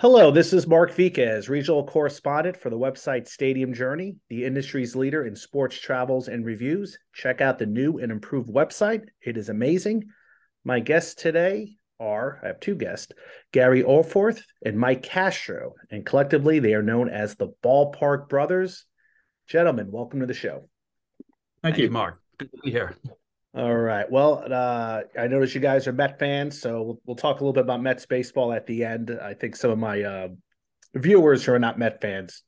Hello, this is Mark Viquez, regional correspondent for the website Stadium Journey, the industry's leader in sports travels and reviews. Check out the new and improved website. It is amazing. My guests today are I have two guests, Gary Alforth and Mike Castro, and collectively they are known as the Ballpark Brothers. Gentlemen, welcome to the show. Thank, Thank you, Mark. Good to be here. All right. Well, uh, I noticed you guys are Met fans, so we'll, we'll, talk a little bit about Mets baseball at the end. I think some of my uh, viewers who are not Met fans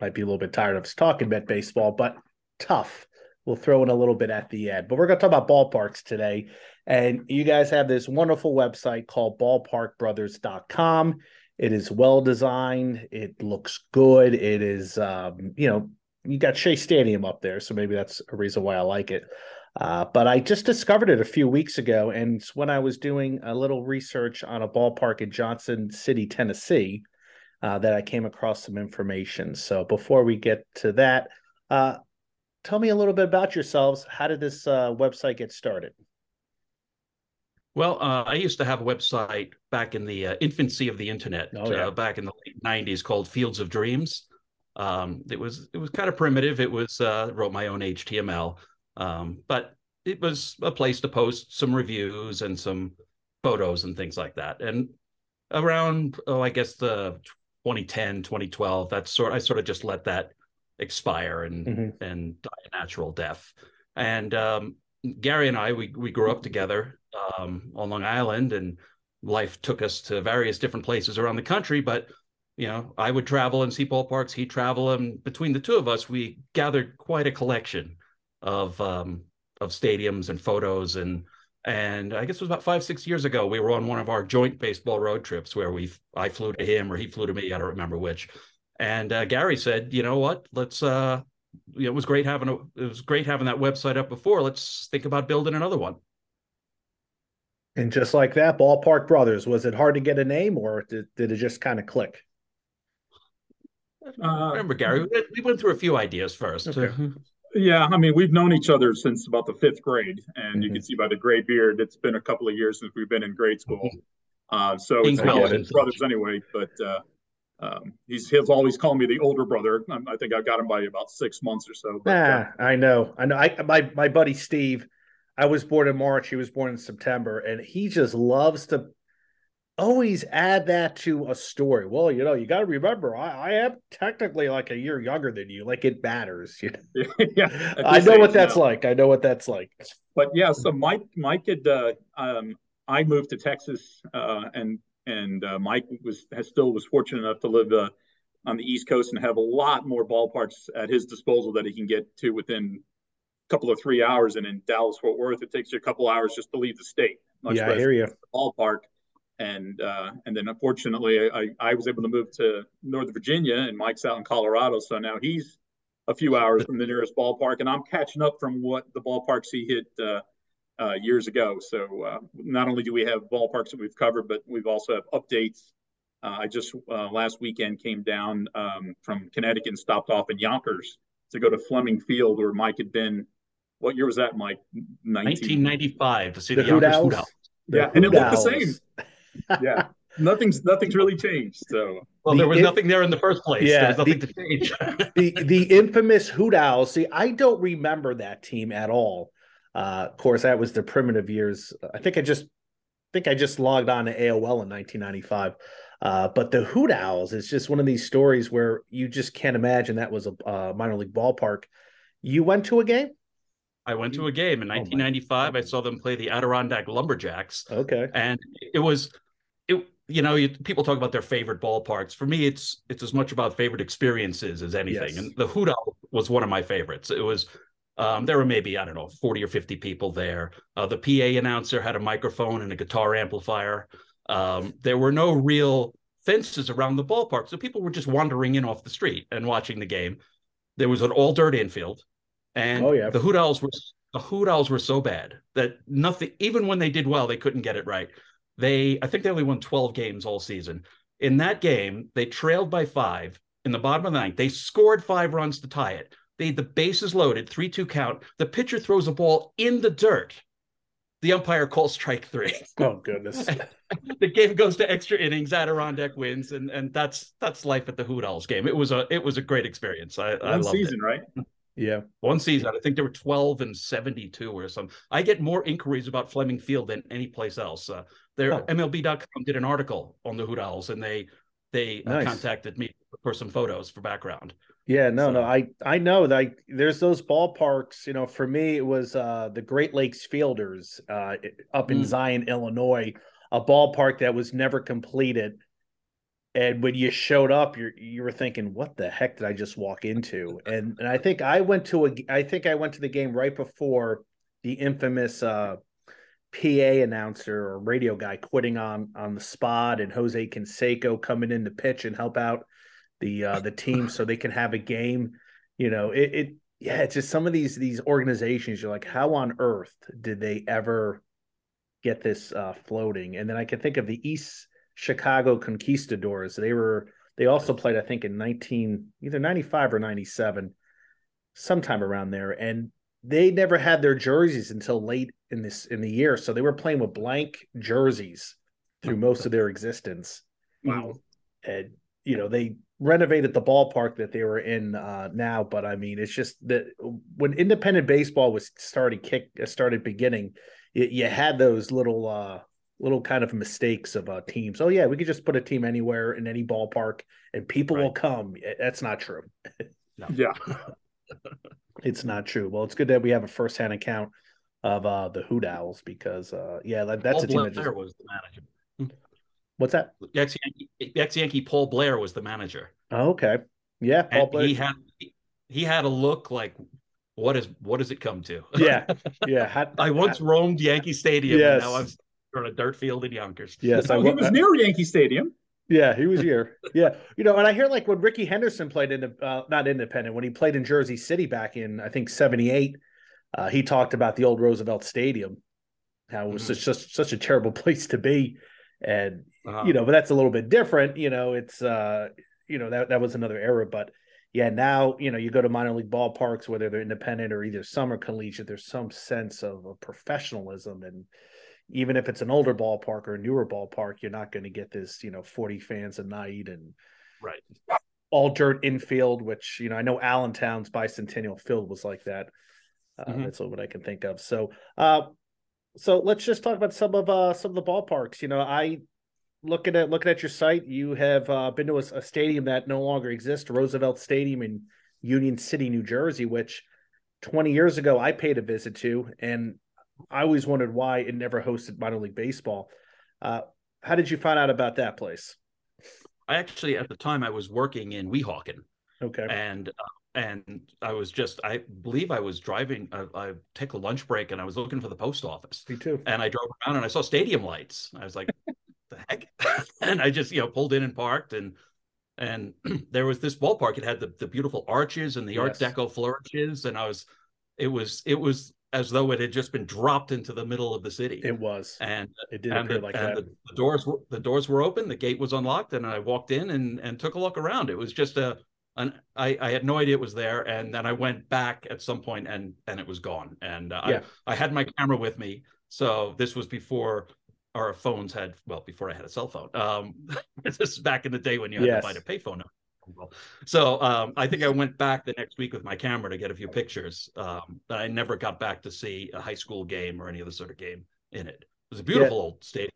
might be a little bit tired of us talking Met baseball, but tough. We'll throw in a little bit at the end. But we're going to talk about ballparks today. And you guys have this wonderful website called ballparkbrothers.com. It is well designed. It looks good. It is, um, you know, you got Shea Stadium up there. So maybe that's a reason why I like it. Uh, but I just discovered it a few weeks ago, and when I was doing a little research on a ballpark in Johnson City, Tennessee, uh, that I came across some information. So before we get to that, uh, tell me a little bit about yourselves. How did this uh, website get started? Well, uh, I used to have a website back in the uh, infancy of the internet, oh, yeah. back in the late '90s, called Fields of Dreams. Um, it was it was kind of primitive. It was wrote my own HTML um, but it was a place to post some reviews and some photos and things like that. And around, oh, I guess the 2010, 2012, that's sort I sort of just let that expire and mm-hmm. and die a natural death. And um, Gary and I, we we grew up together um, on Long Island, and life took us to various different places around the country. But you know, I would travel and see ballparks. He'd travel, and between the two of us, we gathered quite a collection of um, of stadiums and photos. And and I guess it was about five six years ago we were on one of our joint baseball road trips where we I flew to him or he flew to me I don't remember which. And uh, Gary said you know what? Let's uh you it was great having a it was great having that website up before. Let's think about building another one. And just like that ballpark brothers was it hard to get a name or did, did it just kind of click? Uh, remember Gary we went through a few ideas first. Okay. Yeah, I mean, we've known each other since about the fifth grade, and mm-hmm. you can see by the gray beard, it's been a couple of years since we've been in grade school. Mm-hmm. Uh, so it's brothers anyway, but uh, um, he's he's always called me the older brother. I think I got him by about six months or so. But, ah, uh, I know, I know. I my my buddy Steve, I was born in March. He was born in September, and he just loves to always add that to a story. Well, you know, you got to remember, I, I, am technically like a year younger than you. Like it matters. You know? yeah, I know what that's now. like. I know what that's like. But yeah, so Mike, Mike had, uh, um, I moved to Texas, uh, and and uh, Mike was has still was fortunate enough to live uh, on the East Coast and have a lot more ballparks at his disposal that he can get to within a couple of three hours. And in Dallas Fort Worth, it takes you a couple hours just to leave the state. yeah, I hear you. Ballpark and uh, and then unfortunately I, I was able to move to Northern Virginia and Mike's out in Colorado. So now he's a few hours from the nearest ballpark and I'm catching up from what the ballparks he hit uh, uh, years ago. So uh, not only do we have ballparks that we've covered but we've also have updates. Uh, I just uh, last weekend came down um, from Connecticut and stopped off in Yonkers to go to Fleming Field where Mike had been what year was that Mike? 19... 1995 to see the, the Yonkers Hoot Owls. Yeah, and it looked the same yeah, nothing's nothing's really changed. So well, the there was nothing there in the first place. Yeah, there was nothing the, to change. the the infamous Hoot Owls. See, I don't remember that team at all. Uh, of course, that was the primitive years. I think I just I think I just logged on to AOL in 1995. Uh, but the Hoot Owls is just one of these stories where you just can't imagine that was a uh, minor league ballpark. You went to a game? I went to a game in 1995. Oh I saw them play the Adirondack Lumberjacks. Okay, and it was it you know you, people talk about their favorite ballparks. For me it's it's as much about favorite experiences as anything. Yes. and the hoot owl was one of my favorites. It was um, there were maybe i don't know 40 or 50 people there. Uh, the pa announcer had a microphone and a guitar amplifier. Um, there were no real fences around the ballpark so people were just wandering in off the street and watching the game. There was an all dirt infield and oh, yeah. the hoot owls were the hoot owls were so bad that nothing even when they did well they couldn't get it right they, I think they only won 12 games all season. In that game, they trailed by five in the bottom of the ninth. They scored five runs to tie it. They had the bases loaded, 3 2 count. The pitcher throws a ball in the dirt. the umpire calls strike three. Oh goodness! the game goes to extra innings. Adirondack wins, and and that's that's life at the Hoot Owls game. It was a it was a great experience. I, One I season, it. right? Yeah, one season. I think there were twelve and seventy-two or something. I get more inquiries about Fleming Field than any place else. Uh, there, oh. MLB.com did an article on the Hoot Owls, and they they uh, nice. uh, contacted me for some photos for background. Yeah, no, so. no, I I know that I, there's those ballparks. You know, for me, it was uh, the Great Lakes Fielders uh, up in mm. Zion, Illinois, a ballpark that was never completed. And when you showed up, you you were thinking, "What the heck did I just walk into?" And and I think I went to a I think I went to the game right before the infamous uh, PA announcer or radio guy quitting on on the spot, and Jose Canseco coming in to pitch and help out the uh, the team so they can have a game. You know, it, it yeah, it's just some of these these organizations. You're like, how on earth did they ever get this uh, floating? And then I can think of the East Chicago Conquistadors. They were they also played, I think, in nineteen either ninety five or ninety seven, sometime around there, and they never had their jerseys until late in this in the year. So they were playing with blank jerseys through most of their existence. Wow. And you know they renovated the ballpark that they were in uh, now, but I mean, it's just that when independent baseball was started kick started beginning, you, you had those little uh, little kind of mistakes of uh, teams. Oh yeah, we could just put a team anywhere in any ballpark and people right. will come. That's not true. no. Yeah, it's not true. Well, it's good that we have a firsthand account of uh, the Hoot Owls because uh, yeah, that, that's Paul a team Blair that just was the manager. What's that? Ex Yankee, ex Yankee Paul Blair was the manager. Oh, okay. Yeah, Paul and Blair. He had he had a look like what is what does it come to? Yeah, yeah. Had, I once had, roamed Yankee Stadium. Yes. And now I'm on a dirt field in Yonkers. Yes, I, he was near Yankee Stadium. Yeah, he was here. yeah, you know, and I hear like when Rickey Henderson played in the uh, not independent when he played in Jersey City back in I think '78, uh, he talked about the old Roosevelt Stadium, how it was mm-hmm. such, such such a terrible place to be, and uh-huh. you know, but that's a little bit different. You know, it's uh, you know that that was another era, but yeah, now you know you go to minor league ballparks, whether they're independent or either some or collegiate. There's some sense of, of professionalism, and even if it's an older ballpark or a newer ballpark, you're not going to get this you know 40 fans a night and right all dirt infield. Which you know I know Allentown's bicentennial field was like that. Uh, mm-hmm. That's what I can think of. So, uh, so let's just talk about some of uh, some of the ballparks. You know, I looking at looking at your site, you have uh, been to a, a, stadium that no longer exists, Roosevelt Stadium in Union City, New Jersey, which 20 years ago I paid a visit to, and I always wondered why it never hosted minor league baseball. Uh, how did you find out about that place? I actually, at the time, I was working in Weehawken. Okay. And uh, and I was just, I believe I was driving. I, I take a lunch break, and I was looking for the post office. Me too. And I drove around, and I saw stadium lights. I was like, the heck? and I just, you know, pulled in and parked and and there was this ballpark. It had the, the beautiful arches and the yes. Art Deco flourishes. And I was it was it was as though it had just been dropped into the middle of the city. It was. And it did and appear the, like and that. The, the, doors were the doors were open, the gate was unlocked, and I walked in and and took a look around. It was just a an I, I had no idea it was there. And then I went back at some point and and it was gone. And uh, yeah. I, I had my camera with me. So this was before our phones had well before I had a cell phone. Um, this is back in the day when you had yes. to find a payphone. So um, I think I went back the next week with my camera to get a few pictures. Um, but I never got back to see a high school game or any other sort of game in it. It was a beautiful yeah. old stadium.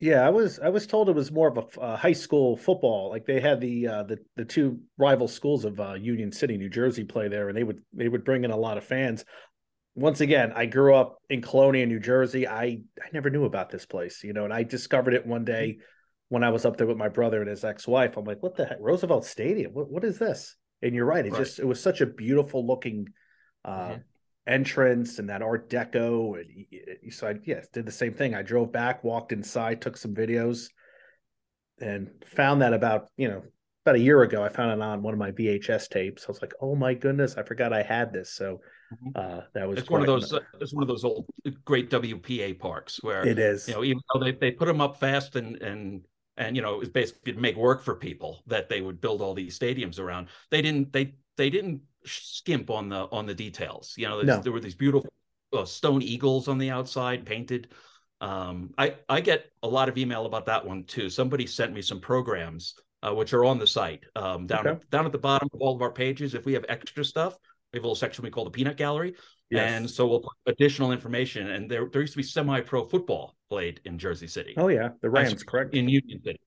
Yeah, I was I was told it was more of a uh, high school football. Like they had the uh, the the two rival schools of uh, Union City, New Jersey, play there, and they would they would bring in a lot of fans once again, I grew up in Colonia, New Jersey. I I never knew about this place, you know, and I discovered it one day when I was up there with my brother and his ex-wife. I'm like, what the heck, Roosevelt Stadium? What what is this? And you're right. It right. just it was such a beautiful looking uh, mm-hmm. entrance and that Art Deco. And so I yes did the same thing. I drove back, walked inside, took some videos, and found that about you know about a year ago. I found it on one of my VHS tapes. I was like, oh my goodness, I forgot I had this. So Mm-hmm. Uh, that was it's one of those. Uh, it's one of those old great WPA parks where it is. You know, even though they, they put them up fast and and and you know it was basically to make work for people that they would build all these stadiums around. They didn't. They they didn't skimp on the on the details. You know, no. there were these beautiful well, stone eagles on the outside painted. Um, I I get a lot of email about that one too. Somebody sent me some programs uh, which are on the site um, down okay. at, down at the bottom of all of our pages. If we have extra stuff, we have a little section we call the peanut gallery, yes. and so we'll put additional information. And there there used to be semi pro football played in Jersey City. Oh yeah, the Rams, correct in Union City.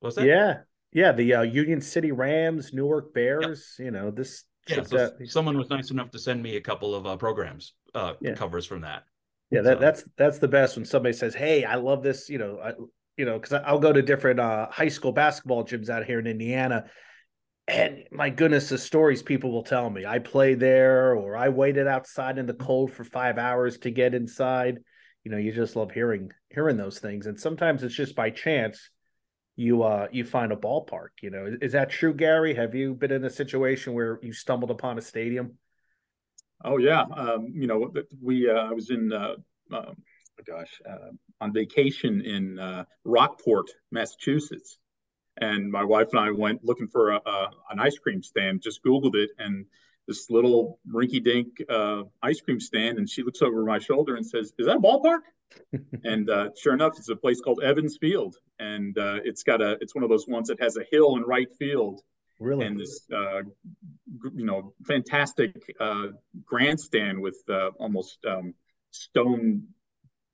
Was that? Yeah, yeah, the uh, Union City Rams, Newark Bears. Yep. You know this. Yeah, so someone was nice enough to send me a couple of uh, programs uh, yeah. covers from that. Yeah, that, so. that's that's the best when somebody says, "Hey, I love this." You know, I, you know, because I'll go to different uh, high school basketball gyms out here in Indiana, and my goodness, the stories people will tell me. I played there, or I waited outside in the cold for five hours to get inside. You know, you just love hearing hearing those things, and sometimes it's just by chance you uh you find a ballpark. You know, is, is that true, Gary? Have you been in a situation where you stumbled upon a stadium? Oh yeah, um, you know, we uh, I was in uh, oh gosh uh, on vacation in uh, Rockport, Massachusetts, and my wife and I went looking for a, a, an ice cream stand. Just Googled it, and this little rinky-dink uh, ice cream stand, and she looks over my shoulder and says, "Is that a ballpark?" and uh, sure enough, it's a place called Evans Field, and uh, it's got a it's one of those ones that has a hill in right field, really, and this uh, you know fantastic uh, grandstand with uh, almost um, stone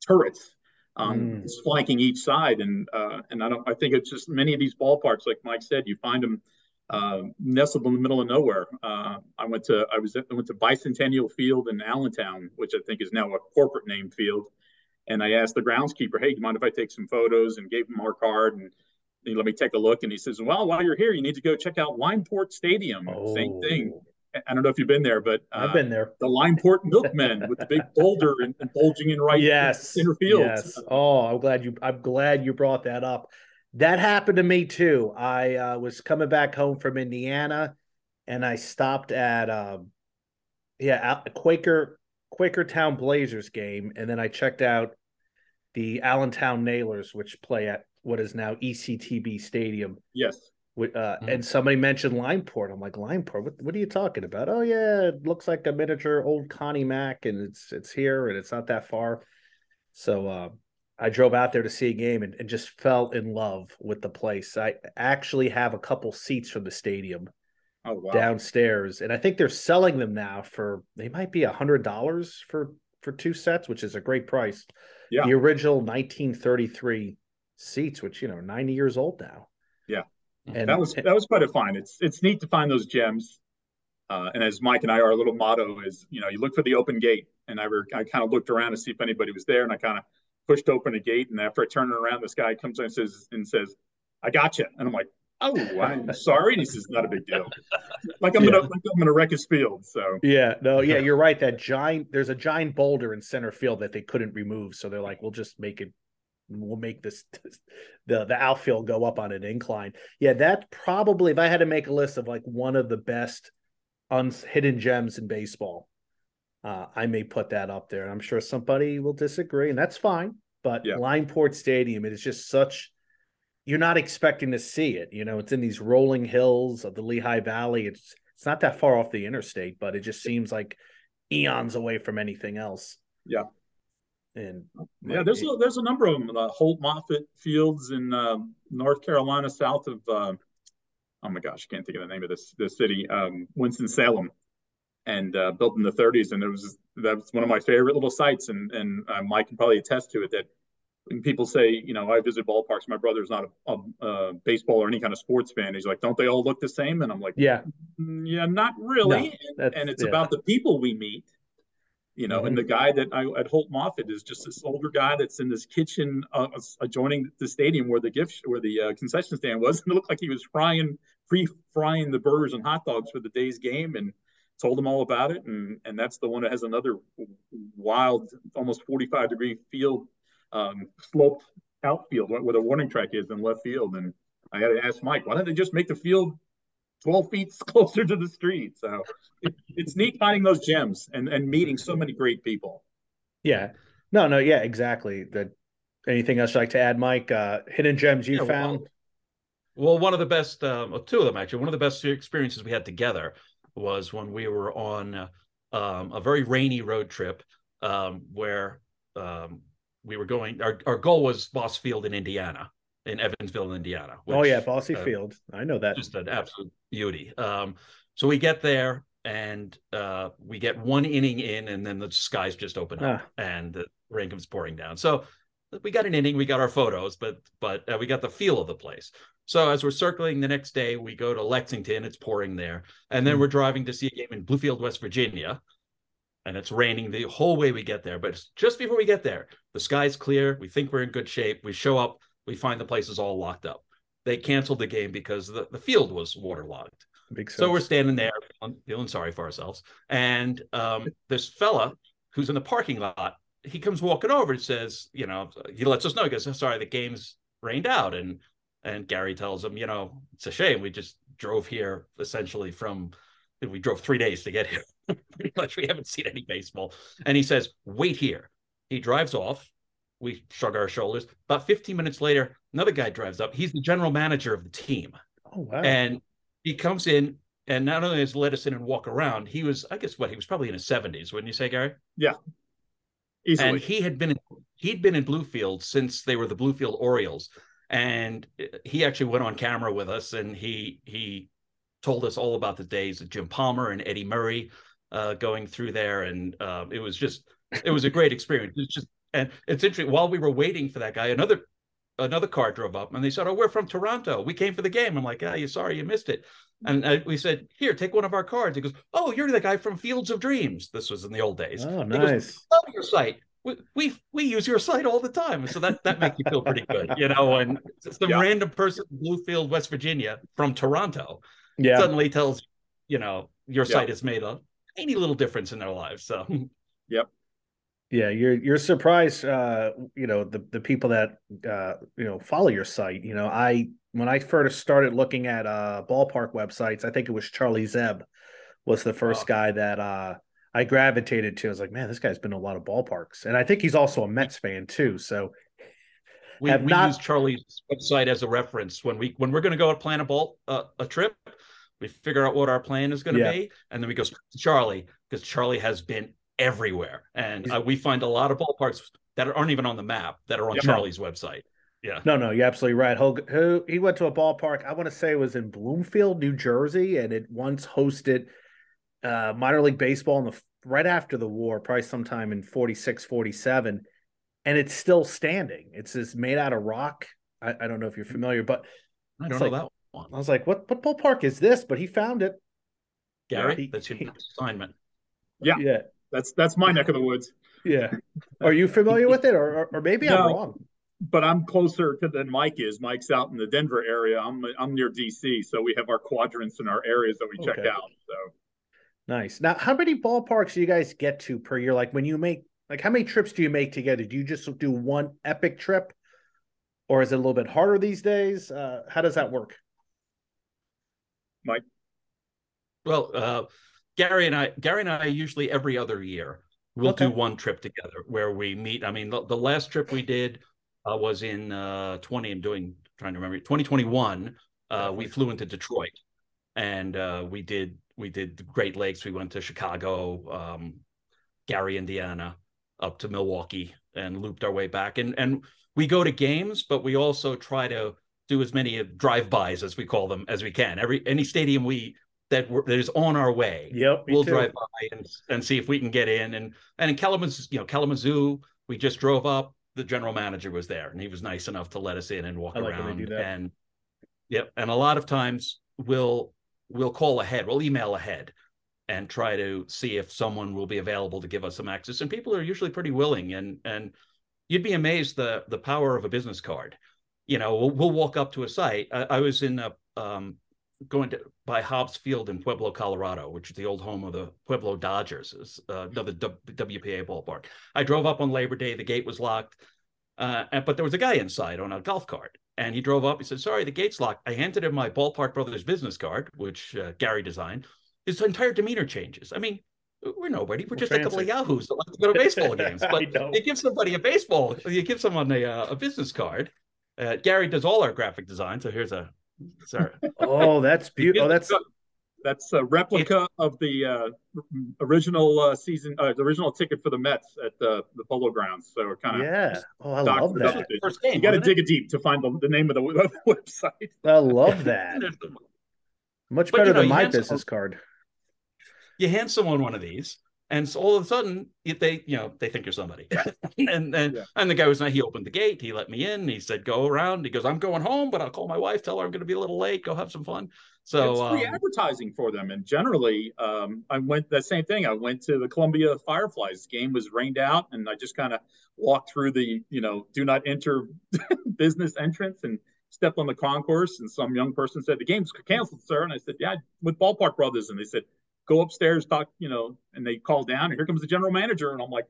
turrets um, mm. flanking each side. And uh, and I don't I think it's just many of these ballparks, like Mike said, you find them uh, nestled in the middle of nowhere. Uh, I went to I was I went to Bicentennial Field in Allentown, which I think is now a corporate name field. And I asked the groundskeeper, "Hey, do you mind if I take some photos?" And gave him our card and. He let me take a look, and he says, "Well, while you're here, you need to go check out Limeport Stadium. Oh. Same thing. I don't know if you've been there, but uh, I've been there. The Limeport Milkmen with the big boulder and, and bulging in right yes. center field. Yes. Oh, I'm glad you. I'm glad you brought that up. That happened to me too. I uh, was coming back home from Indiana, and I stopped at, um, yeah, Quaker Quakertown Blazers game, and then I checked out the Allentown Nailers, which play at what is now ECTB Stadium. Yes. Uh, mm-hmm. And somebody mentioned Limeport. I'm like, Limeport? What, what are you talking about? Oh yeah, it looks like a miniature old Connie Mack, and it's it's here, and it's not that far. So uh, I drove out there to see a game and, and just fell in love with the place. I actually have a couple seats from the stadium oh, wow. downstairs, and I think they're selling them now for they might be a hundred dollars for for two sets, which is a great price. Yeah, the original 1933 seats, which you know, 90 years old now. And that was that was quite a find. It's it's neat to find those gems. Uh, and as Mike and I, our little motto is, you know, you look for the open gate. And I, were, I kind of looked around to see if anybody was there, and I kind of pushed open a gate. And after I turned around, this guy comes and says, and says, "I got you." And I'm like, "Oh, I'm sorry." And he says, "Not a big deal." Like I'm yeah. gonna, like I'm gonna wreck his field. So yeah, no, yeah, you're right. That giant, there's a giant boulder in center field that they couldn't remove, so they're like, "We'll just make it will make this the the outfield go up on an incline. Yeah, that probably if I had to make a list of like one of the best un- hidden gems in baseball, uh, I may put that up there. And I'm sure somebody will disagree, and that's fine. But yeah. Limeport Stadium, it is just such you're not expecting to see it. You know, it's in these rolling hills of the Lehigh Valley. It's it's not that far off the interstate, but it just seems like eons away from anything else. Yeah. And yeah, there's a, there's a number of them. Uh, Holt Moffitt Fields in uh, North Carolina, south of uh, oh my gosh, I can't think of the name of this this city, um, Winston Salem, and uh, built in the 30s. And it was that was one of my favorite little sites. And and uh, Mike can probably attest to it that when people say, you know, I visit ballparks, my brother's not a, a, a, baseball or any kind of sports fan. He's like, don't they all look the same? And I'm like, yeah, mm, yeah, not really. No, and, and, it's yeah. about the people we meet you know, mm-hmm. and the guy that I at Holt Moffitt is just this older guy that's in this kitchen uh, adjoining the stadium where the gift where the uh, concession stand was, and it looked like he was frying pre frying the burgers and hot dogs for the day's game, and told him all about it, and and that's the one that has another wild, almost forty five degree field um, sloped outfield where the warning track is in left field, and I had to ask Mike, why don't they just make the field 12 feet closer to the street. So it, it's neat finding those gems and, and meeting so many great people. Yeah. No, no, yeah, exactly. That anything else you'd like to add, Mike? Uh, hidden gems you yeah, found? Well, well, one of the best, um, two of them actually, one of the best experiences we had together was when we were on uh, um, a very rainy road trip um, where um, we were going. Our our goal was Bosse Field in Indiana, in Evansville, Indiana. Which, oh yeah, Bosse uh, Field. I know that. Just an absolute beauty. Um, so we get there and uh, we get one inning in, and then the skies just open up, ah. and the rain comes pouring down. So we got an inning, we got our photos, but but uh, we got the feel of the place. So as we're circling the next day, we go to Lexington. It's pouring there, and then mm. we're driving to see a game in Bluefield, West Virginia, and it's raining the whole way we get there. But just before we get there, the sky's clear. We think we're in good shape. We show up. We find the place is all locked up. They canceled the game because the, the field was waterlogged. So we're standing there feeling sorry for ourselves. And um, this fella who's in the parking lot, he comes walking over and says, you know, he lets us know. He goes, sorry, the game's rained out. And and Gary tells him, you know, it's a shame. We just drove here essentially from we drove three days to get here. Pretty much we haven't seen any baseball. And he says, wait here. He drives off. We shrug our shoulders. About 15 minutes later, another guy drives up. He's the general manager of the team. Oh, wow. And he comes in and not only has let us in and walk around, he was, I guess, what he was probably in his seventies, wouldn't you say, Gary? Yeah, easily. And he had been in, he'd been in Bluefield since they were the Bluefield Orioles, and he actually went on camera with us, and he he told us all about the days of Jim Palmer and Eddie Murray uh, going through there, and uh, it was just it was a great experience. It's just and it's interesting. While we were waiting for that guy, another another car drove up and they said, "Oh, we're from Toronto. We came for the game." I'm like, "Ah, oh, you sorry you missed it." And I, we said, "Here, take one of our cards." He goes, "Oh, you're the guy from Fields of Dreams." This was in the old days. Oh, nice. Goes, Love your site. We, we we use your site all the time, so that that makes you feel pretty good, you know. And some yeah. random person in Bluefield, West Virginia, from Toronto, yeah. suddenly tells you know your site has made a tiny little difference in their lives. So, yep. Yeah, you're you're surprised. Uh, you know the the people that uh, you know follow your site. You know, I when I first started looking at uh ballpark websites, I think it was Charlie Zeb was the first oh. guy that uh I gravitated to. I was like, man, this guy's been to a lot of ballparks, and I think he's also a Mets fan too. So we, we not... use Charlie's website as a reference when we when we're going to go plan a ball uh, a trip. We figure out what our plan is going to yeah. be, and then we go to Charlie because Charlie has been everywhere, and uh, we find a lot of ballparks that aren't even on the map that are on Charlie's website. Yeah. No, no, you're absolutely right. Who he went to a ballpark. I want to say it was in Bloomfield, New Jersey, and it once hosted uh, minor league baseball in the right after the war, probably sometime in 46, 47, and it's still standing. It's just made out of rock. I, I don't know if you're familiar, but I don't know like, that one. I was like, what what ballpark is this? But he found it. Gary, he, that's your assignment. Yeah. Yeah that's that's my neck of the woods. Yeah. Are you familiar with it, or or maybe no, I'm wrong? But I'm closer to than Mike is. Mike's out in the Denver area. I'm I'm near DC, so we have our quadrants and our areas that we check out. So nice. Now, how many ballparks do you guys get to per year? Like when you make like how many trips do you make together? Do you just do one epic trip, or is it a little bit harder these days? Uh, how does that work? Mike. Well, uh, Gary and I, Gary and I, usually every other year we'll okay. do one trip together where we meet. I mean, the, the last trip we did uh, was in uh, 20. I'm doing trying to remember 2021. Uh, we flew into Detroit, and uh, we did we did the Great Lakes. We went to Chicago, um, Gary, Indiana, up to Milwaukee, and looped our way back. And and we go to games, but we also try to do as many drive-bys as we call them as we can. Every any stadium we that that is on our way. Yep, we'll too. drive by and, and see if we can get in. And and in Kalamazoo, you know, Kalamazoo, we just drove up. The general manager was there, and he was nice enough to let us in and walk like around. And yep, and a lot of times we'll we'll call ahead, we'll email ahead, and try to see if someone will be available to give us some access. And people are usually pretty willing. And and you'd be amazed the the power of a business card. You know, we'll, we'll walk up to a site. I, I was in a um, going to by Hobbs Field in Pueblo, Colorado, which is the old home of the Pueblo Dodgers, is uh, another WPA ballpark. I drove up on Labor Day. The gate was locked, uh, but there was a guy inside on a golf cart, and he drove up. He said, "Sorry, the gate's locked." I handed him my Ballpark Brothers business card, which uh, Gary designed. His entire demeanor changes. I mean, we're nobody. We're, we're just fancy. a couple of yahoos that like to go to baseball games. But you give somebody a baseball, you give someone a, uh, a business card. Uh, Gary does all our graphic design, so here's a Sorry. oh, that's beautiful. Oh, that's That's a replica of the uh, original uh, season, uh, the original ticket for the Mets at the the Polo Grounds. So kind of yeah. Oh, I love that. Game, you got to dig it deep to find the, the name of the, the website. I love that. Much better you know, than my business someone, card. You hand someone one of these, and so all of a sudden, they you know they think you're somebody. and and, yeah. and the guy was not he opened the gate, he let me in, he said go around. He goes, I'm going home, but I'll call my wife, tell her I'm going to be a little late. Go have some fun. So it's free um, advertising for them, and generally, um, I went the same thing. I went to the Columbia Fireflies game was rained out, and I just kind of walked through the you know do not enter business entrance and stepped on the concourse. And some young person said the game's canceled, sir. And I said, yeah, with Ballpark Brothers, and they said go upstairs, talk, you know, and they call down, and here comes the general manager, and I'm like,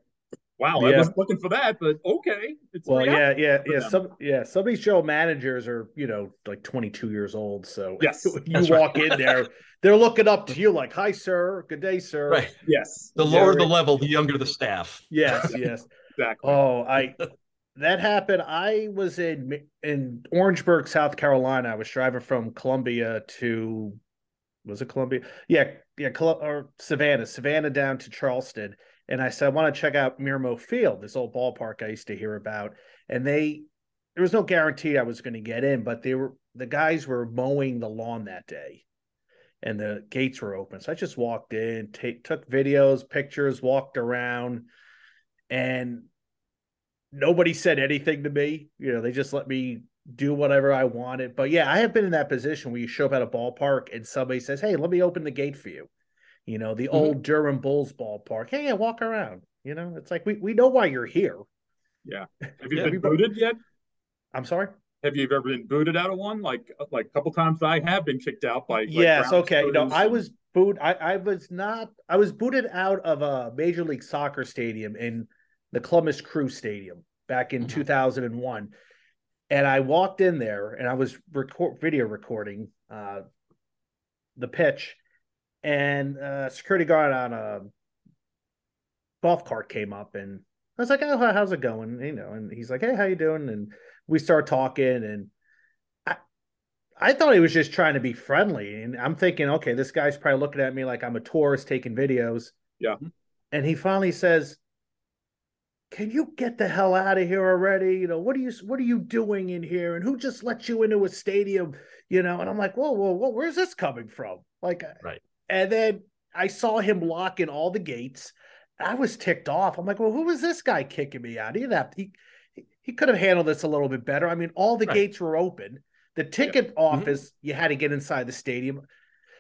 wow, yeah. I wasn't looking for that, but okay. It's well, yeah, yeah, yeah. Them. Some yeah, some of these show managers are you know like 22 years old, so yes, you walk right. in there, they're looking up to you like, "Hi, sir. Good day, sir." Right. Yes. The lower the level, the younger the staff. Yes. Yes. exactly. Oh, I. That happened. I was in in Orangeburg, South Carolina. I was driving from Columbia to was it Columbia? Yeah, yeah, or Savannah, Savannah down to Charleston, and I said I want to check out Mirmow Field, this old ballpark I used to hear about, and they there was no guarantee I was going to get in, but they were the guys were mowing the lawn that day, and the gates were open, so I just walked in, take took videos, pictures, walked around, and nobody said anything to me. You know, they just let me do whatever I wanted. But yeah, I have been in that position where you show up at a ballpark and somebody says, Hey, let me open the gate for you. You know, the mm-hmm. old Durham Bulls ballpark. Hey, yeah, walk around. You know, it's like we, we know why you're here. Yeah. Have you yeah, been booted yet? I'm sorry? Have you ever been booted out of one? Like like a couple times I have been kicked out by like, Yes, okay. No, I was booed I, I was not I was booted out of a major league soccer stadium in the Columbus Crew Stadium back in mm-hmm. 2001 and I walked in there and I was record video recording uh, the pitch, and uh, security guard on a golf cart came up and I was like, "Oh, how's it going?" You know, and he's like, "Hey, how you doing?" And we start talking, and I, I thought he was just trying to be friendly, and I'm thinking, okay, this guy's probably looking at me like I'm a tourist taking videos. Yeah. And he finally says, can you get the hell out of here already? You know, what are you what are you doing in here? And who just let you into a stadium? You know, and I'm like, whoa, whoa, whoa, where's this coming from? Like, right. And then I saw him locking all the gates. I was ticked off. I'm like, well, who was this guy kicking me out? He have he he could have handled this a little bit better. I mean, all the right. gates were open. The ticket yeah. Mm-hmm. office, mm-hmm. you had to get inside the stadium.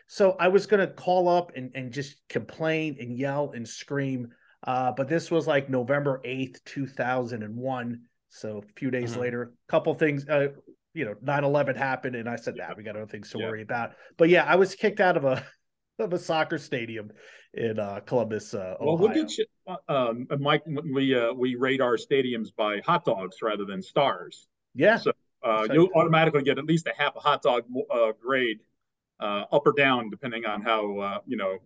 So I was gonna call up and, and just complain and yell and scream uh, but this was like November 8th, 2001. So a few days mm-hmm. later, a couple things, uh, you know, 9 11 happened. And I said, yeah. nah, we got other things to yeah. worry about. But yeah, I was kicked out of a, of a soccer stadium in uh, Columbus, uh, well, we'll get you, uh, um, Mike. We uh, we rate our stadiums by hot dogs rather than stars. Yeah. So uh, you'll automatically get at least a half a hot dog uh, grade, uh, up or down, depending on how uh, you know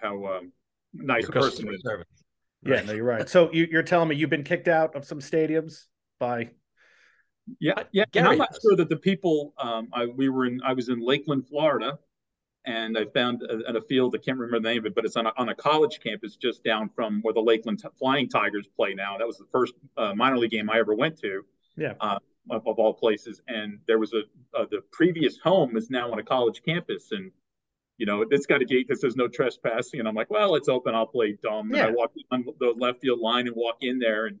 how um, nice a person is. Service. Yeah, no, you're right. So you, are telling me you've been kicked out of some stadiums by? Yeah, yeah. And I'm not sure that the people. Um, I we were in. I was in Lakeland, Florida, and I found at a field. I can't remember the name of it, but it's on a, on a college campus just down from where the Lakeland t- Flying Tigers play now. That was the first uh, minor league game I ever went to. Yeah. Uh, of, of, all places, and there was a uh, the previous home is now on a college campus, and you know, it's got a gate that says no trespassing. And I'm like, well, it's open. I'll play dumb. Yeah. And I walk on the left field line and walk in there and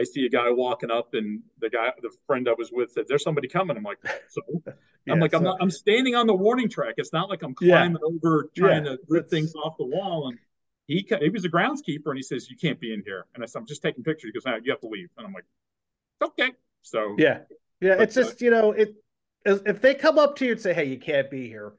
I see a guy walking up and the guy, the friend I was with said, there's somebody coming. I'm like, so yeah, I'm like, so, I'm not, I'm standing on the warning track. It's not like I'm climbing yeah. over trying to rip things off the wall. And he, he was a groundskeeper and he says, you can't be in here. And I said, I'm just taking pictures. He goes, no, you have to leave. And I'm like, okay. So yeah, yeah. It's just, uh, you know, it, if they come up to you and say, Hey, you can't be here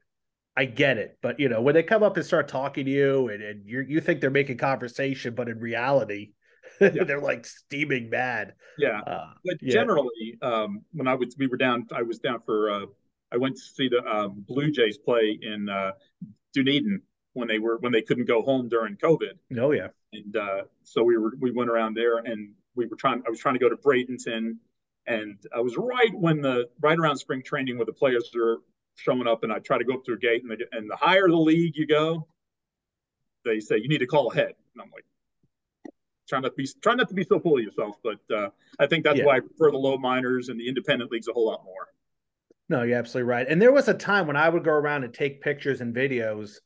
I get it, but you know when they come up and start talking to you, and, and you you think they're making conversation, but in reality, yeah. they're like steaming mad. Yeah, uh, but yeah. generally, um, when I was we were down, I was down for uh, I went to see the um, Blue Jays play in uh, Dunedin when they were when they couldn't go home during COVID. Oh yeah, and uh, so we were we went around there, and we were trying. I was trying to go to Bradenton, and I was right when the right around spring training where the players were showing up, and I try to go up to a gate, and, they, and the higher the league you go, they say you need to call ahead, and I'm like, try not to be try not to be so full of yourself. But uh, I think that's yeah. why I prefer the low minors and the independent leagues a whole lot more. No, you're absolutely right. And there was a time when I would go around and take pictures and videos,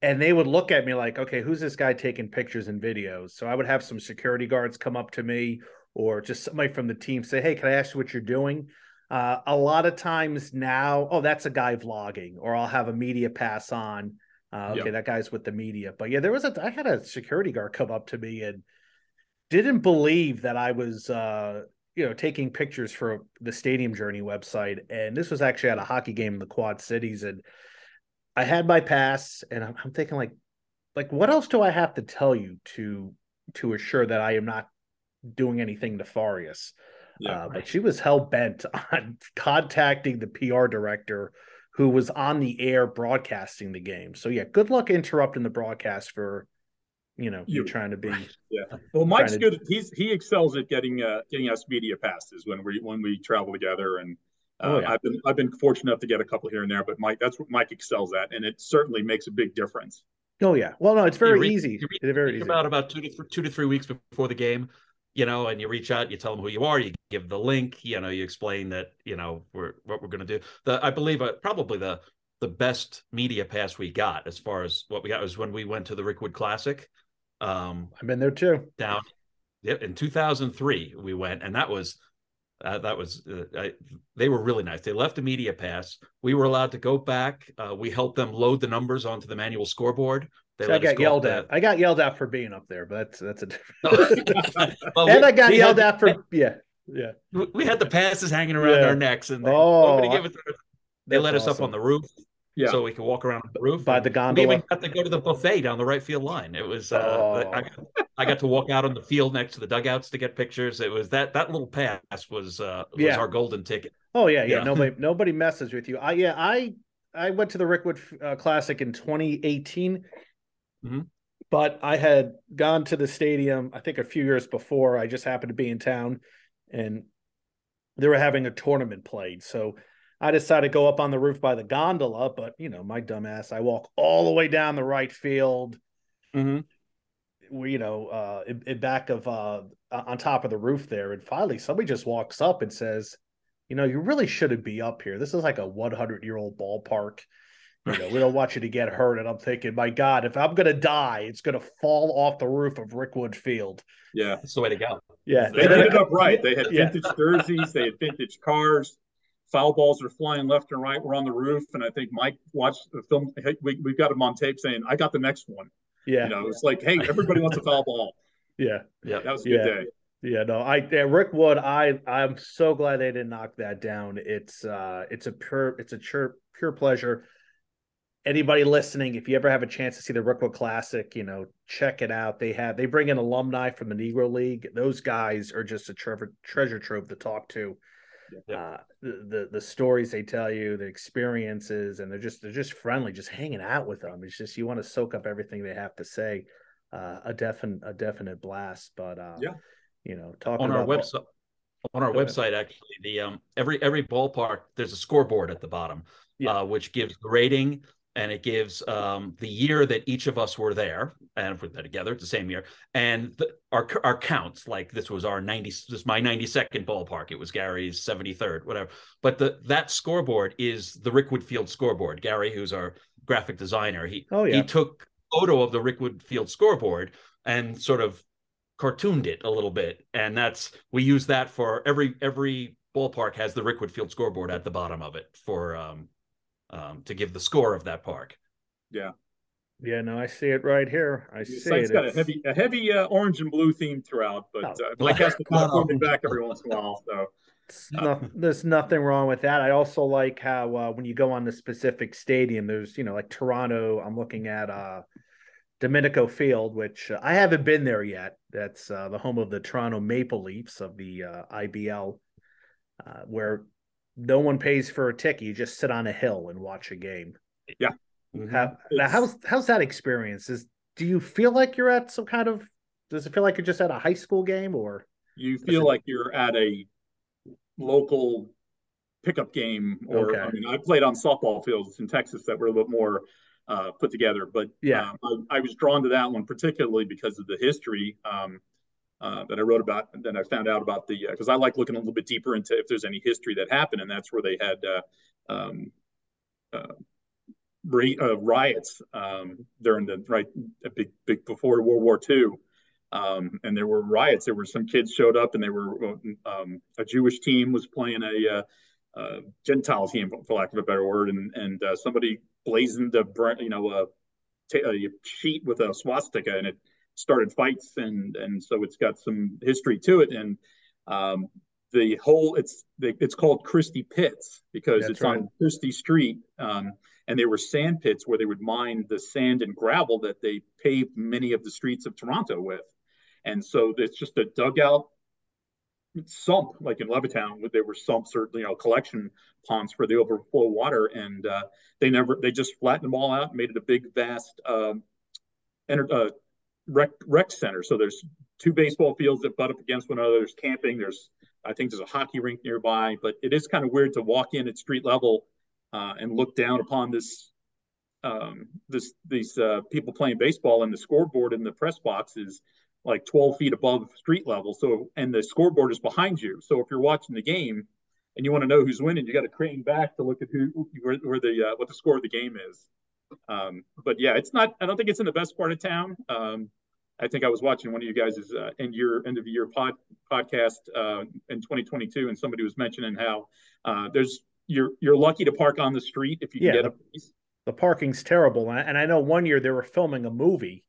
and they would look at me like, "Okay, who's this guy taking pictures and videos?" So I would have some security guards come up to me, or just somebody from the team say, "Hey, can I ask you what you're doing?" Uh, a lot of times now, oh, that's a guy vlogging, or I'll have a media pass on. Uh, okay, yep. that guy's with the media. But yeah, there was a I had a security guard come up to me and didn't believe that I was uh, you know taking pictures for the Stadium Journey website, and this was actually at a hockey game in the Quad Cities, and I had my pass, and I'm, I'm thinking like, like what else do I have to tell you to to assure that I am not doing anything nefarious? Yeah, uh, right. But she was hell bent on contacting the PR director who was on the air broadcasting the game. So yeah, good luck interrupting the broadcast for you know you, are trying to be yeah well mike's to, good he's he excels at getting uh getting us media passes when we when we travel together and uh, oh, yeah. I've been I've been fortunate enough to get a couple here and there, but Mike, that's what Mike excels at, and it certainly makes a big difference. Oh yeah, well no, it's very read, easy. It's very easy. About about two to th- two to three weeks before the game, you know, and you reach out, you tell them who you are, you give the link, you know, you explain that you know we're what we're going to do. The I believe uh, probably the the best media pass we got as far as what we got was when we went to the Rickwood Classic. Um, I've been there too. Down, yep. In 2003, we went, and that was uh, that was uh, I, they were really nice. They left a media pass. We were allowed to go back. Uh, we helped them load the numbers onto the manual scoreboard. So I got yelled at. I got yelled at for being up there, but that's that's a different. well, and we, I got yelled at for yeah yeah. We had the passes hanging around yeah. our necks, and they, oh, nobody gave it. They let us awesome. up on the roof yeah. so we could walk around the roof by the gondola. We even got to go to the buffet down the right field line. It was uh, oh. I, I, got to walk out on the field next to the dugouts to get pictures. It was that that little pass was uh, was yeah. our golden ticket. Oh yeah, yeah. yeah. Nobody nobody messes with you. I yeah I I went to the Rickwood uh, Classic in 2018. Mm-hmm. But I had gone to the stadium, I think a few years before. I just happened to be in town and they were having a tournament played. So I decided to go up on the roof by the gondola, but you know, my dumbass, I walk all the way down the right field. Mm-hmm. We, You know, uh, in, in back of uh, on top of the roof there, and finally somebody just walks up and says, "You know, you really shouldn't be up here. This is like a 100 year old ballpark. You know, we don't want you to get hurt." And I'm thinking, my God, if I'm gonna die, it's gonna fall off the roof of Rickwood Field. Yeah, that's the way to go. Yeah, they ended up right. They had vintage yeah. jerseys, they had vintage cars foul balls are flying left and right. We're on the roof, and I think Mike watched the film. Hey, we, we've got him on tape saying, "I got the next one." Yeah, you know, it's like, hey, everybody wants a foul ball. Yeah, yeah, that was a good yeah. day. Yeah, no, I Rickwood, I I'm so glad they didn't knock that down. It's uh it's a pure it's a pure pure pleasure. Anybody listening, if you ever have a chance to see the Rickwood Classic, you know, check it out. They have they bring in alumni from the Negro League. Those guys are just a treasure treasure trove to talk to yeah. uh, the, the, the stories they tell you, the experiences, and they're just they're just friendly, just hanging out with them. It's just you want to soak up everything they have to say. Uh, a definite a definite blast, but uh, yeah, you know, talking on our website. On our website, actually, the um every every ballpark there's a scoreboard at the bottom, yeah. uh, which gives the rating and it gives um, the year that each of us were there and if we're there together it's the same year and the, our our counts like this was our 90 this is my 92nd ballpark it was gary's 73rd whatever but the that scoreboard is the rickwood field scoreboard gary who's our graphic designer he oh, yeah. he took photo of the rickwood field scoreboard and sort of cartooned it a little bit and that's we use that for every every ballpark has the rickwood field scoreboard at the bottom of it for um, um, to give the score of that park. Yeah. Yeah, no, I see it right here. I the see it's got a heavy, a heavy uh, orange and blue theme throughout, but uh, Mike has to kind of pull back every once in a while. So no, there's nothing wrong with that. I also like how uh, when you go on the specific stadium, there's you know like Toronto. I'm looking at uh, Dominico Field, which uh, I haven't been there yet. That's uh, the home of the Toronto Maple Leafs of the uh, IBL, uh, where no one pays for a ticket. You just sit on a hill and watch a game. Yeah. Mm-hmm. How, now, how's how's that experience? Is do you feel like you're at some kind of? Does it feel like you're just at a high school game, or you feel like you're at a local pickup game. Or okay. I mean, I played on softball fields in Texas that were a little more uh, put together. But yeah, um, I, I, was drawn to that one particularly because of the history um, uh, that I wrote about. And then I found out about the because uh, I like looking a little bit deeper into if there's any history that happened, and that's where they had. Uh, um, uh, uh, riots um, during the right big big before World War II, um, and there were riots. There were some kids showed up, and they were um, a Jewish team was playing a, uh, Gentile team, for lack of a better word, and and uh, somebody blazoned a you know a sheet with a swastika, and it started fights, and and so it's got some history to it, and um, the whole it's it's called Christie Pits because That's it's right. on Christie Street. Um, and they were sand pits where they would mine the sand and gravel that they paved many of the streets of Toronto with. And so it's just a dugout sump, like in Levittown, where there were sumps or you know collection ponds for the overflow water, and uh, they never they just flattened them all out, made it a big vast um, uh, rec rec center. So there's two baseball fields that butt up against one another. There's camping. There's I think there's a hockey rink nearby, but it is kind of weird to walk in at street level uh, and look down upon this um, this these uh, people playing baseball and the scoreboard in the press box is like 12 feet above street level. So and the scoreboard is behind you. So if you're watching the game and you want to know who's winning, you got to crane back to look at who where, where the uh, what the score of the game is. Um, but yeah, it's not. I don't think it's in the best part of town. Um, I think I was watching one of you guys' uh, end year end of year pod podcast uh, in 2022, and somebody was mentioning how uh, there's you're you're lucky to park on the street if you yeah, can get a place. The parking's terrible, and I know one year they were filming a movie,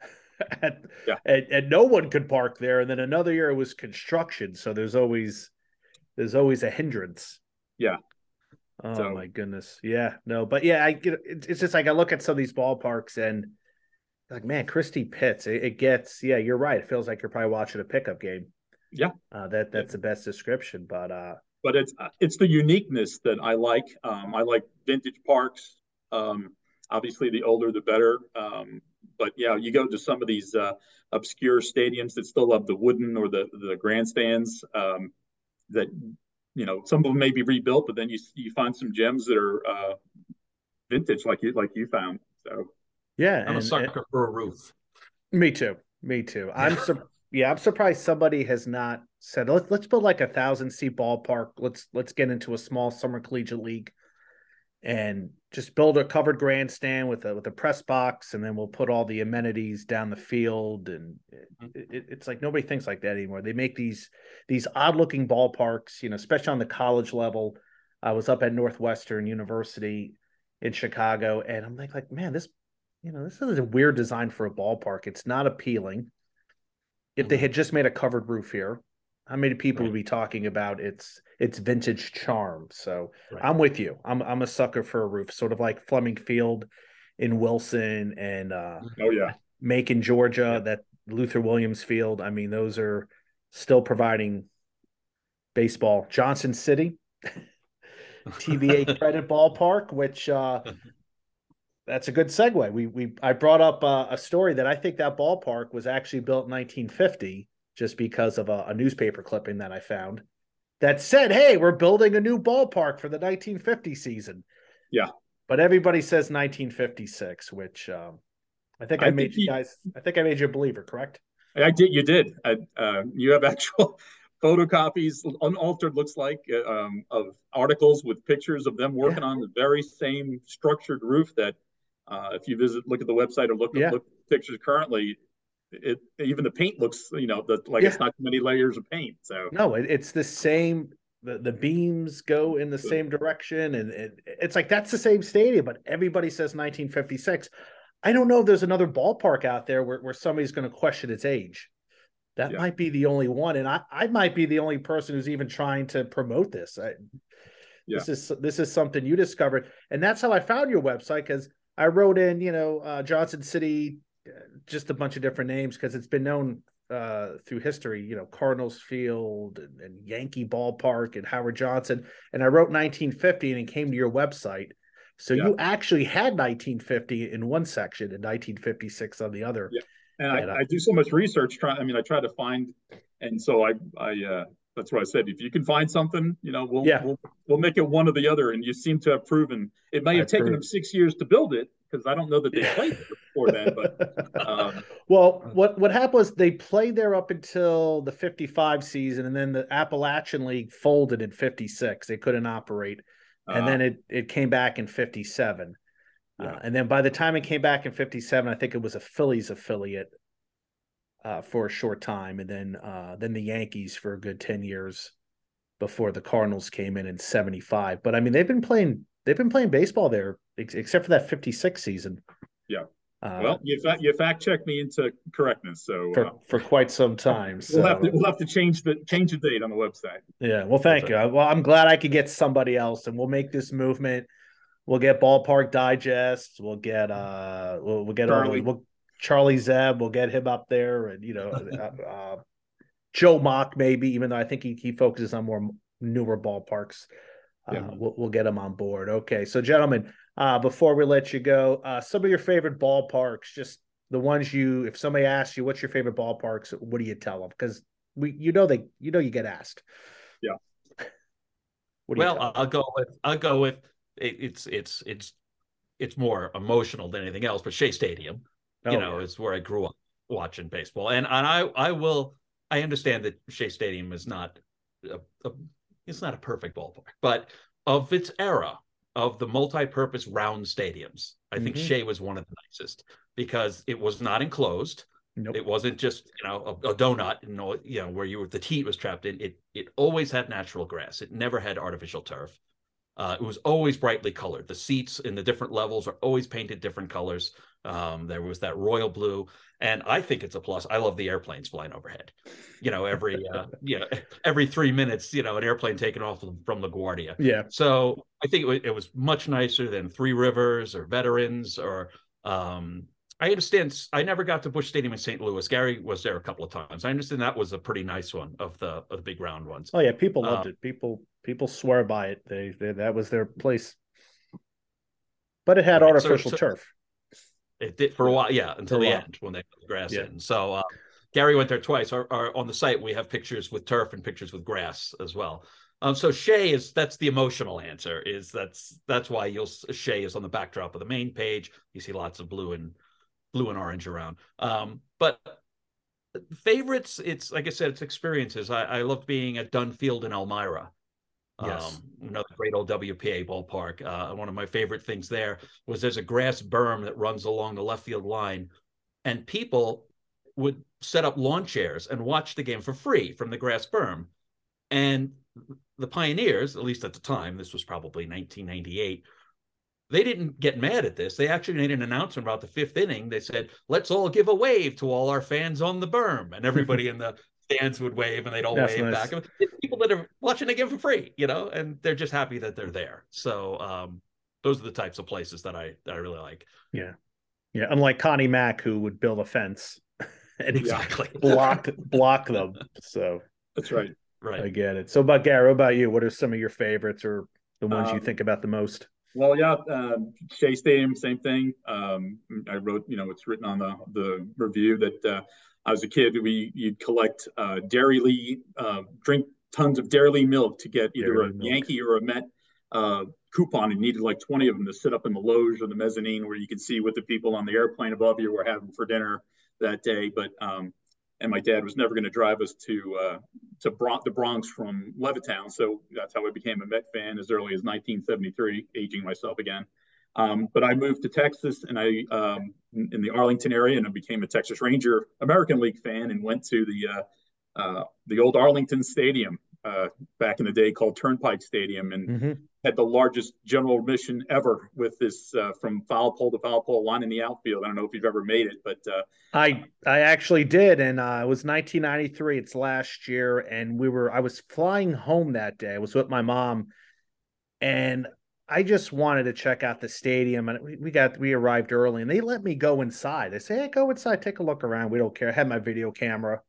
and, yeah. and, and no one could park there. And then another year it was construction, so there's always there's always a hindrance. Yeah. Oh so. my goodness. Yeah. No, but yeah, I get it's just like I look at some of these ballparks and like man, Christie Pits. It, it, gets yeah, you're right. It feels like you're probably watching a pickup game. Yeah. Uh, that that's yeah. the best description, but uh but it's it's the uniqueness that I like. Um, I like vintage parks. Um, obviously, the older the better. Um, but yeah, you go to some of these uh, obscure stadiums that still have the wooden or the the grandstands um, that you know some of them may be rebuilt, but then you you find some gems that are uh, vintage, like you like you found. So yeah, I'm and, a sucker and, for a roof. Me too. Me too. I'm sur- yeah, I'm surprised somebody has not said let's let's build like a thousand seat ballpark. Let's let's get into a small summer collegiate league and just build a covered grandstand with a with a press box, and then we'll put all the amenities down the field. And mm-hmm. it, it, it's like nobody thinks like that anymore. They make these these odd looking ballparks, you know, especially on the college level. I was up at Northwestern University in Chicago, and I'm like, like man, this you know this is a weird design for a ballpark. It's not appealing. If they mm-hmm. had just made a covered roof here, how many people right. would be talking about its its vintage charm? So right. I'm with you. I'm I'm a sucker for a roof, sort of like Fleming Field in Wilson and uh, oh yeah, Macon, Georgia. Yeah. That Luther Williams Field. I mean, those are still providing baseball. Johnson City, TVA Credit Ballpark, which uh, that's a good segue. We we I brought up uh, a story that I think that ballpark was actually built in 1950 just because of a, a, newspaper clipping that I found that said, "Hey, we're building a new ballpark for the 1950 season." Yeah, but everybody says 1956, which um, I think I, I made you guys. I think I made you a believer, correct? I did. You did. I, uh, you have actual photocopies, unaltered, looks like, uh, um, of articles with pictures of them working yeah. on the very same structured roof that. Uh, if you visit, look at the website or look at yeah. look pictures currently, it even the paint looks you know the, like yeah. it's not too many layers of paint so no it, it's the same the, the beams go in the same direction and it, it's like that's the same stadium but everybody says 1956 i don't know if there's another ballpark out there where, where somebody's going to question its age that yeah. might be the only one and I, I might be the only person who's even trying to promote this I, yeah. this is this is something you discovered and that's how i found your website because i wrote in you know uh, johnson city just a bunch of different names because it's been known uh, through history, you know, Cardinals Field and, and, Yankee Ballpark and Howard Johnson. And I wrote 1950 and it came to your website. So yeah. you actually had 1950 in one section and 1956 on the other. Yeah. And, and I, I, I, do so much research. Try, I mean, I try to find, and so I, I, uh, that's what I said. If you can find something, you know, we'll yeah. we'll, we'll make it one or the other. And you seem to have proven it may have taken them six years to build it because I don't know that they played before then. But um, well, what what happened was they played there up until the '55 season, and then the Appalachian League folded in '56. They couldn't operate, and uh, then it it came back in '57. Yeah. Uh, and then by the time it came back in 57, I think it was a Phillies affiliate uh, for a short time, and then uh, then the Yankees for a good ten years before the Cardinals came in in '75. But I mean, they've been playing they've been playing baseball there, ex- except for that '56 season. Yeah. Uh, well, you fact you fact checked me into correctness, so for, uh, for quite some time. So. We'll have to we'll have to change the change the date on the website. Yeah. Well, thank That's you. Right. Well, I'm glad I could get somebody else, and we'll make this movement. We'll get Ballpark Digest. We'll get uh, we'll, we'll get Charlie. All, we'll Charlie Zeb, we'll get him up there, and you know, uh, uh, Joe Mock maybe, even though I think he he focuses on more newer ballparks. Uh, we'll, we'll get them on board. Okay, so gentlemen, uh, before we let you go, uh, some of your favorite ballparks, just the ones you, if somebody asks you what's your favorite ballparks, what do you tell them? Because we, you know, they, you know, you get asked. Yeah. well, I'll go with, I'll go with, it, it's, it's, it's, it's more emotional than anything else, but Shea Stadium oh, you know, yeah. is where I grew up watching baseball. And and I I will I understand that Shea Stadium is not a, a it's not a perfect ballpark, but of its era of the multi-purpose round stadiums, I mm-hmm. think Shea was one of the nicest because it was not enclosed. Nope. It wasn't just you know a, a donut, you know, you know where you were the heat was trapped in. It it always had natural grass. It never had artificial turf. Uh, it was always brightly colored. The seats in the different levels are always painted different colors. Um, there was that royal blue, and I think it's a plus. I love the airplanes flying overhead. You know, every uh, you know every three minutes, you know, an airplane taking off from LaGuardia. Yeah. So I think it was, it was much nicer than Three Rivers or Veterans or. Um, I understand. I never got to Busch Stadium in St. Louis. Gary was there a couple of times. I understand that was a pretty nice one of the of the big round ones. Oh yeah, people loved uh, it. People people swear by it. They, they that was their place. But it had right. artificial so, so, turf. It did for a while, yeah, until the end when they put the grass yeah. in. So uh, Gary went there twice. Our, our, on the site, we have pictures with turf and pictures with grass as well. Um, so Shay is that's the emotional answer. Is that's that's why you'll Shay is on the backdrop of the main page. You see lots of blue and blue and orange around. Um, but favorites, it's like I said, it's experiences. I, I love being at Dunn Field in Elmira. Yes. Um, another great old WPA ballpark. Uh, one of my favorite things there was there's a grass berm that runs along the left field line, and people would set up lawn chairs and watch the game for free from the grass berm. And the Pioneers, at least at the time, this was probably 1998, they didn't get mad at this. They actually made an announcement about the fifth inning. They said, "Let's all give a wave to all our fans on the berm," and everybody in the stands would wave and they'd all That's wave nice. back. People that are watching the game for free, you know, and they're just happy that they're there. So um, those are the types of places that I that I really like. Yeah, yeah. Unlike Connie Mack, who would build a fence and exactly block block them. So that's right. Right. I get it. So, about Gary, about you? What are some of your favorites or the ones um, you think about the most? Well, yeah, uh, Shea Stadium, same thing. Um, I wrote, you know, it's written on the the review that uh, as a kid, we you'd collect uh, Dairylea, uh, drink tons of Dairylea milk to get either Dairylea milk. Yankee or a Met uh, coupon. And needed like 20 of them to sit up in the loge or the mezzanine where you could see what the people on the airplane above you were having for dinner that day. But um, and my dad was never going to drive us to uh, to Bron- the Bronx from Levittown, so that's how I became a Met fan as early as 1973, aging myself again. Um, but I moved to Texas and I um, in the Arlington area and I became a Texas Ranger American League fan and went to the uh, uh, the old Arlington Stadium uh, back in the day called Turnpike Stadium and mm-hmm. Had the largest general admission ever with this uh, from foul pole to foul pole line in the outfield. I don't know if you've ever made it, but uh, I I actually did, and uh, it was 1993. It's last year, and we were I was flying home that day. I was with my mom, and I just wanted to check out the stadium, and we, we got we arrived early, and they let me go inside. They say, "Hey, go inside, take a look around. We don't care." I had my video camera,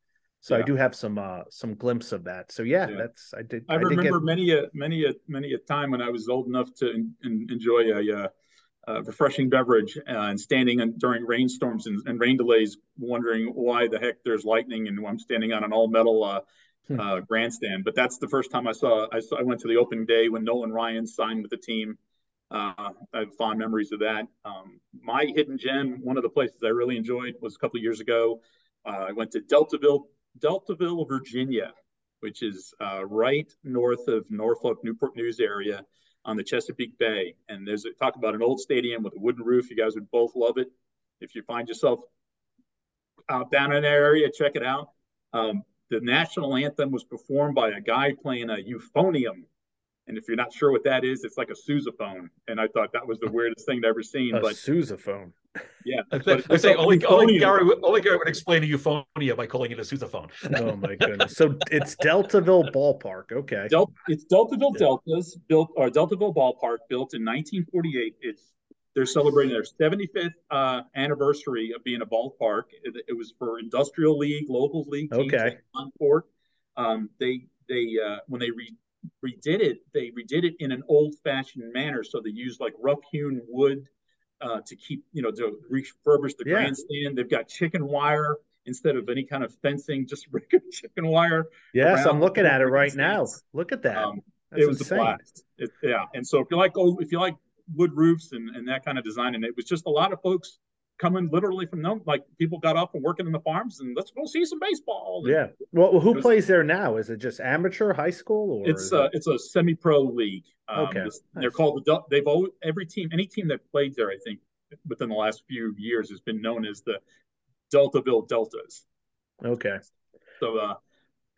so yeah. I do have some uh some glimpse of that. So yeah, yeah. that's I did. I, I remember did get... many a many a many a time when I was old enough to in, in, enjoy a, uh, a, refreshing beverage uh, and standing in, during rainstorms and, and, rain delays, wondering why the heck there's lightning, and I'm standing on an all metal uh, hmm. uh, grandstand. But that's the first time I saw. I saw. I went to the opening day when Nolan Ryan signed with the team. Uh, I have fond memories of that. Um, my hidden gem, one of the places I really enjoyed, was a couple years ago. Uh, I went to Deltaville, Deltaville, Virginia, which is uh, right north of Norfolk, Newport News area on the Chesapeake Bay. And there's a, talk about an old stadium with a wooden roof. You guys would both love it. If you find yourself out down in that area, check it out. Um, the national anthem was performed by a guy playing a euphonium and if you're not sure what that is, it's like a sousaphone. And I thought that was the weirdest thing I've ever seen. A but sousaphone. Yeah. I say only, only Gary only Gary would explain a euphonia by calling it a sousaphone. oh my goodness. So it's Deltaville Ballpark. Okay. Del- it's Deltaville yeah. Deltas built or Deltaville Ballpark built in 1948. It's they're celebrating their 75th uh, anniversary of being a ballpark. It, it, was for industrial league, local league. Okay. On court. Um, they they uh, when they re- redid it, they redid it in an old-fashioned manner. So they used like rough-hewn wood uh, to keep, you know, to refurbish the yeah. grandstand. They've got chicken wire instead of any kind of fencing, just regular chicken wire. Yes, I'm looking at it right now. Look at that. Um, it was insane. a blast. It, yeah, and so if you like, oh, if you like wood roofs and, and that kind of design, and it was just a lot of folks coming literally from them. Like people got up and working in the farms, and let's go see some baseball. And yeah. Well, who was, plays there now? Is it just amateur, high school, or it's a it... it's a semi-pro league. Um, okay. This, nice. They're called the. They've always every team, any team that played there, I think, within the last few years, has been known as the Deltaville Deltas. Okay. So, uh,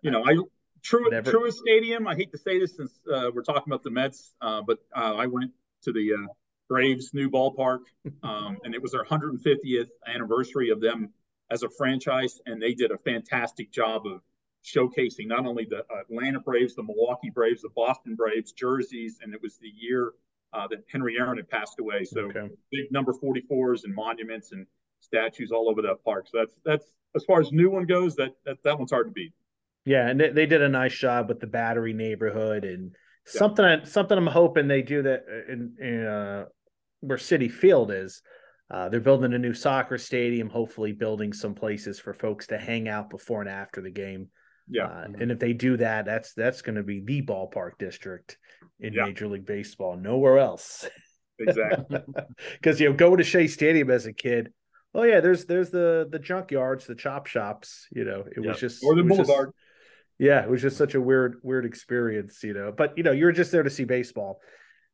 you know, I True Never... Truist Stadium. I hate to say this since uh, we're talking about the Mets, uh, but uh, I went to the uh, Braves' new ballpark, um, and it was their 150th anniversary of them as a franchise, and they did a fantastic job of showcasing not only the Atlanta Braves, the Milwaukee Braves, the Boston Braves jerseys, and it was the year uh, that Henry Aaron had passed away. So okay. big number 44s and monuments and statues all over that park. So that's that's as far as new one goes, that that, that one's hard to beat. Yeah, and they, they did a nice job with the Battery neighborhood and something yeah. something I'm hoping they do that in, in uh, where Citi Field is. Uh, they're building a new soccer stadium, hopefully building some places for folks to hang out before and after the game. Yeah, uh, and if they do that, that's that's going to be the ballpark district in yeah. Major League Baseball. Nowhere else. Exactly. Because you know, go to Shea Stadium as a kid. Oh yeah, there's there's the the junkyards, the chop shops. You know, it was just or the Boulevard. Just, yeah, it was just such a weird weird experience. You know, but you know, you're just there to see baseball,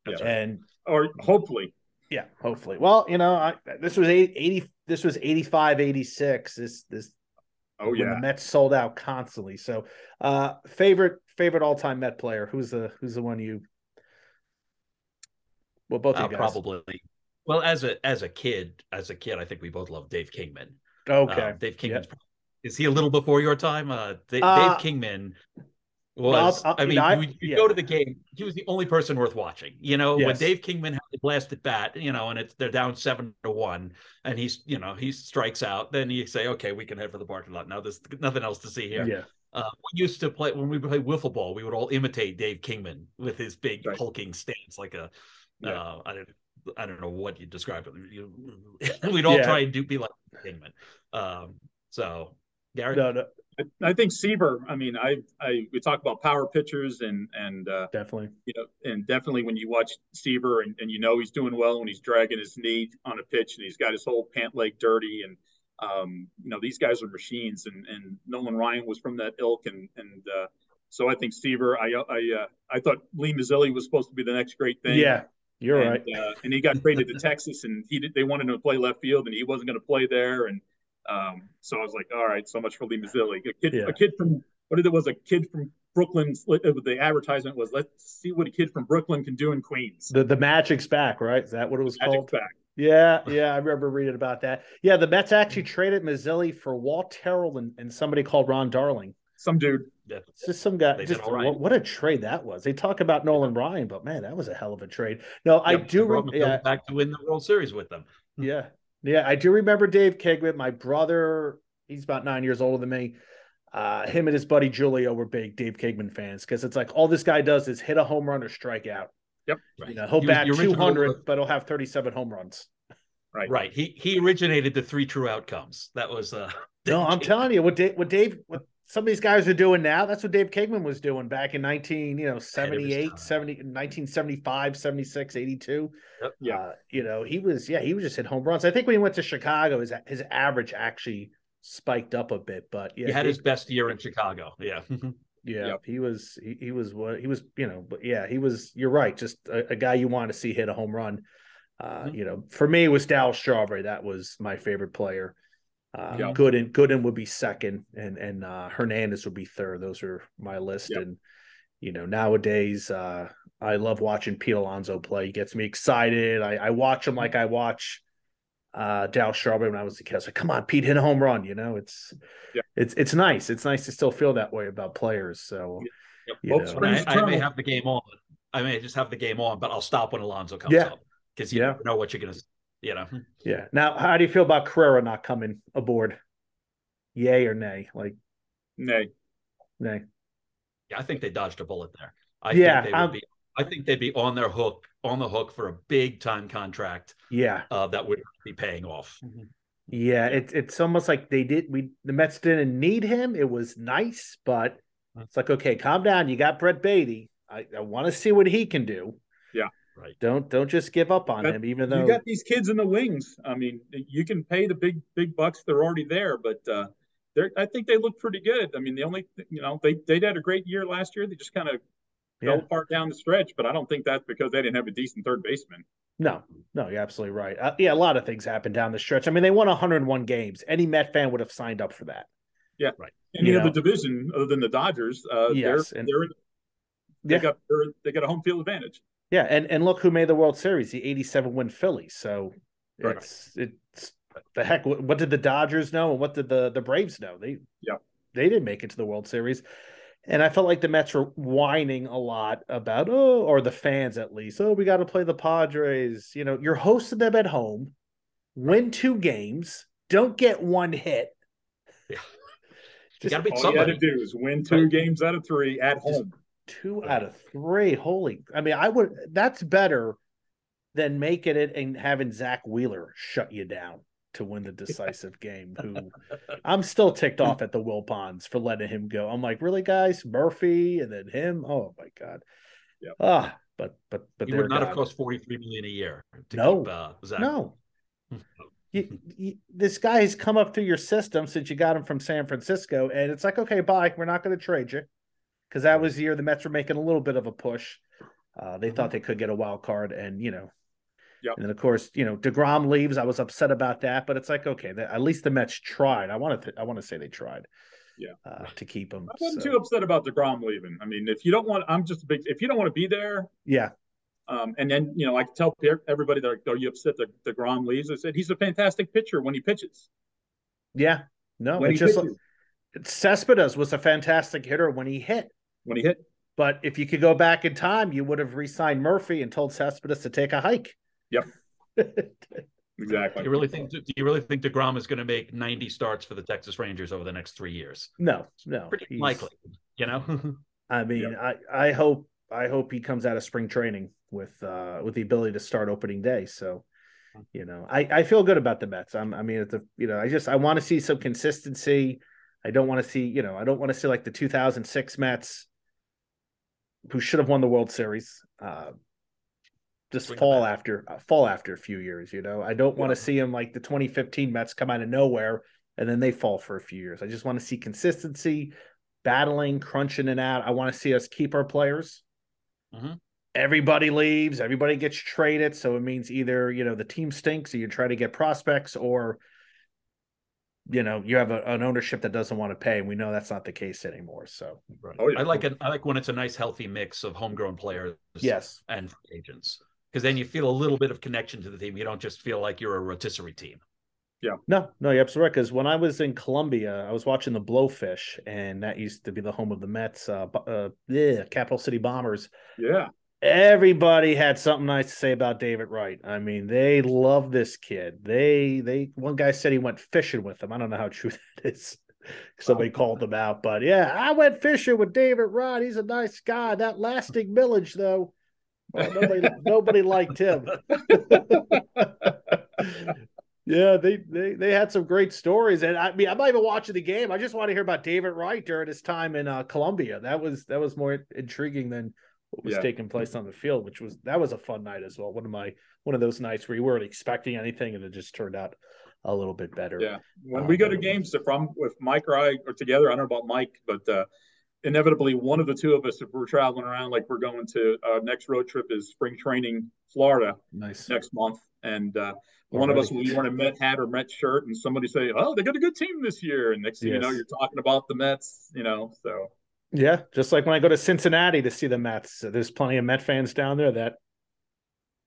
yeah. and or hopefully yeah, hopefully. Well, you know, I, this was 80 this was 85 86 this this Oh yeah. the Mets sold out constantly. So, uh favorite favorite all-time Met player, who's the who's the one you Well, both uh, probably. Well, as a as a kid, as a kid, I think we both love Dave Kingman. Okay. Uh, Dave Kingman. Yep. Is he a little before your time? Uh, Dave, uh, Dave Kingman was I'll, I'll, I mean, I, you, you yeah. go to the game. He was the only person worth watching. You know, yes. when Dave Kingman had the blasted bat, you know, and it's they're down seven to one, and he's you know he strikes out. Then you say, okay, we can head for the parking lot. Now there's nothing else to see here. Yeah. Uh, we used to play when we played wiffle ball. We would all imitate Dave Kingman with his big right. hulking stance, like a yeah. uh, I don't I don't know what you describe it. We'd all yeah. try and do be like Kingman. Um, so Gary, no, no, I, think Seaver. I mean, I, I we talk about power pitchers and and uh, definitely, you know, and definitely when you watch Seaver and, and you know he's doing well when he's dragging his knee on a pitch and he's got his whole pant leg dirty and um, you know these guys are machines and and Nolan Ryan was from that ilk and and uh, so I think Seaver. I I uh, I thought Lee Mazzilli was supposed to be the next great thing. Yeah. You're and, right. Uh, and he got traded to Texas, and he did, they wanted him to play left field, and he wasn't going to play there. And um, so I was like, all right, so much for Lee Mazzilli. A kid, yeah. a kid from what it was, a kid from Brooklyn. The advertisement was, let's see what a kid from Brooklyn can do in Queens. The the Magic's back, right? Is that what it was Magic's called? Back. Yeah, yeah, I remember reading about that. Yeah, the Mets actually traded Mazzilli for Walt Terrell and, and somebody called Ron Darling. Some dude. Yeah. Just some guy. just right. what, what, a trade that was. They talk about Nolan Ryan, but man, that was a hell of a trade. No, I do. remember yeah, back to win the World Series with them. Yeah, yeah, I do remember Dave Kingman. My brother he's about nine years older than me. Uh, him and his buddy Julio were big Dave Kingman fans because it's like all this guy does is hit a home run or strike out. Yep. Right. You know, he'll he bat 200, but he'll have 37 home runs. Right. Right. He he originated the three true outcomes. That was uh No, I'm telling you what Dave what Dave what some of these guys are doing now. That's what Dave Kingman was doing back in 19, you know, 78, 70, 1975, 76, 82. Yep. Yeah. Uh, you know, he was, yeah, he was just hit home runs. I think when he went to Chicago, his, his average actually spiked up a bit, but yeah. He had his best year in Chicago. Yeah. yeah. Yep. He was, he, he was what he was, you know, but yeah, he was, you're right. Just a, a guy you want to see hit a home run. Uh, mm-hmm. you know, for me, it was Darryl Strawberry. That was my favorite player. Uh, yep. Gooden Gooden would be second, and and uh, Hernandez would be third. Those are my list. Yep. And you know, nowadays, uh, I love watching Pete Alonso play. He gets me excited. I, I watch him like I watch uh Dal Strawberry when I was a kid. I was like, come on, Pete, hit a home run. You know, it's yeah. it's it's nice. It's nice to still feel that way about players. So yep. I, I, may have the game on. I may just have the game on, but I'll stop when Alonso comes yeah. up because you yeah. never know what you're gonna you know. Yeah. Now, how do you feel about Correa not coming aboard? Yay or nay? Like, nay, nay. Yeah, I think they dodged a bullet there. I yeah, think they would be. I think they'd be on their hook, on the hook for a big time contract. Yeah, uh, that would be paying off. Mm-hmm. Yeah, it's it's almost like they did. We the Mets didn't need him. It was nice, but mm-hmm. it's like okay, calm down. You got Brett Baty. I, I want to see what he can do. Right. Don't don't just give up on him, even though you got these kids in the wings. I mean, you can pay the big big bucks; they're already there. But uh, they're I think they look pretty good. I mean, the only you know they they had a great year last year. They just kind of yeah. fell apart down the stretch. But I don't think that's because they didn't have a decent third baseman. No, no, you're absolutely right. Uh, yeah, a lot of things happened down the stretch. I mean, they won 101 games. Any Met fan would have signed up for that. Yeah, right. Any you other division other than the Dodgers, uh, yes, they're, and, they're they yeah. got they got a home field advantage. Yeah, and and look who made the World Series, the 87 win Phillies. So right. it's it's the heck what did the Dodgers know and what did the the Braves know? They yeah. They didn't make it to the World Series. And I felt like the Mets were whining a lot about, oh, or the fans at least, oh, we got to play the Padres. You know, you're hosting them at home, win two games, don't get one hit. Yeah. Just, you got to beat all somebody. you got to do is win two right. games out of three at home two out of three. Holy, I mean, I would. That's better than making it and having Zack Wheeler shut you down to win the decisive game. Who I'm still ticked off at the Wilpons for letting him go. I'm like, really, guys, Murphy and then him. Oh my god. Yeah. Ah, but but but he would not have cost 43 million a year. no, keep, uh, no. You, you, this guy has come up through your system since you got him from San Francisco, and it's like, okay, bye. We're not going to trade you because that was the year the Mets were making a little bit of a push. Uh, they mm-hmm. thought they could get a wild card, and you know, yep. and then of course, you know, Degrom leaves. I was upset about that, but it's like okay, at least the Mets tried. I want to, I want to say they tried. Yeah, uh, to keep him. I wasn't so. too upset about Degrom leaving. I mean, if you don't want, I'm just a big. If you don't want to be there, yeah. Um, and then you know, I can tell everybody that are you upset that Degrom leaves? I said he's a fantastic pitcher when he pitches. Yeah, no, when it's just pitches. like, Cespedes was a fantastic hitter when he hit when he hit. But if you could go back in time, you would have re-signed Murphy and told Cespedes to take a hike. Yep. exactly. Do you really think? Do you really think Degrom is going to make ninety starts for the Texas Rangers over the next three years? No, no, pretty likely. You know. I mean, yep. I I hope I hope he comes out of spring training with uh with the ability to start opening day. So, you know, I I feel good about the Mets. I'm I mean, it's a you know, I just I want to see some consistency. I don't want to see, you know, I don't want to see like the 2006 Mets who should have won the World Series. Uh, just Bring fall after uh, fall after a few years, you know. I don't want to see them like the 2015 Mets come out of nowhere and then they fall for a few years. I just want to see consistency, battling, crunching it out. I want to see us keep our players. Mm-hmm. Everybody leaves, everybody gets traded, so it means either you know the team stinks, or you try to get prospects, or you know you have a, an ownership that doesn't want to pay and we know that's not the case anymore so. Right. oh, yeah. i like it i like when it's a nice healthy mix of homegrown players yes. and agents because then you feel a little bit of connection to the team you don't just feel like you're a rotisserie team. Yeah. No no you're absolutely right because when i was in Columbia i was watching the blowfish and that used to be the home of the mets uh, uh yeah capital city bombers. Yeah everybody had something nice to say about David Wright. I mean, they love this kid. They they one guy said he went fishing with him. I don't know how true that is. Somebody called him out, but yeah, I went fishing with David Wright. He's a nice guy. That Lastings Milledge, though, well, nobody nobody liked him. Yeah, they, they they had some great stories, and I mean, I'm not even watching the game. I just want to hear about David Wright during his time in uh, Columbia. That was that was more intriguing than what was yeah. taking place on the field, which was that was a fun night as well. One of my one of those nights where you weren't expecting anything, and it just turned out a little bit better. Yeah, when um, we go to games, if I'm with Mike or I are together, I don't know about Mike, but uh, inevitably one of the two of us, if we're traveling around, like we're going to our uh, next road trip is spring training, Florida, nice next month, and uh, one of us will be wearing a Met hat or Met shirt, and somebody say, "Oh, they got a good team this year," and next thing yes. you know, you're talking about the Mets. You know, so yeah, just like when I go to Cincinnati to see the Mets, there's plenty of Met fans down there that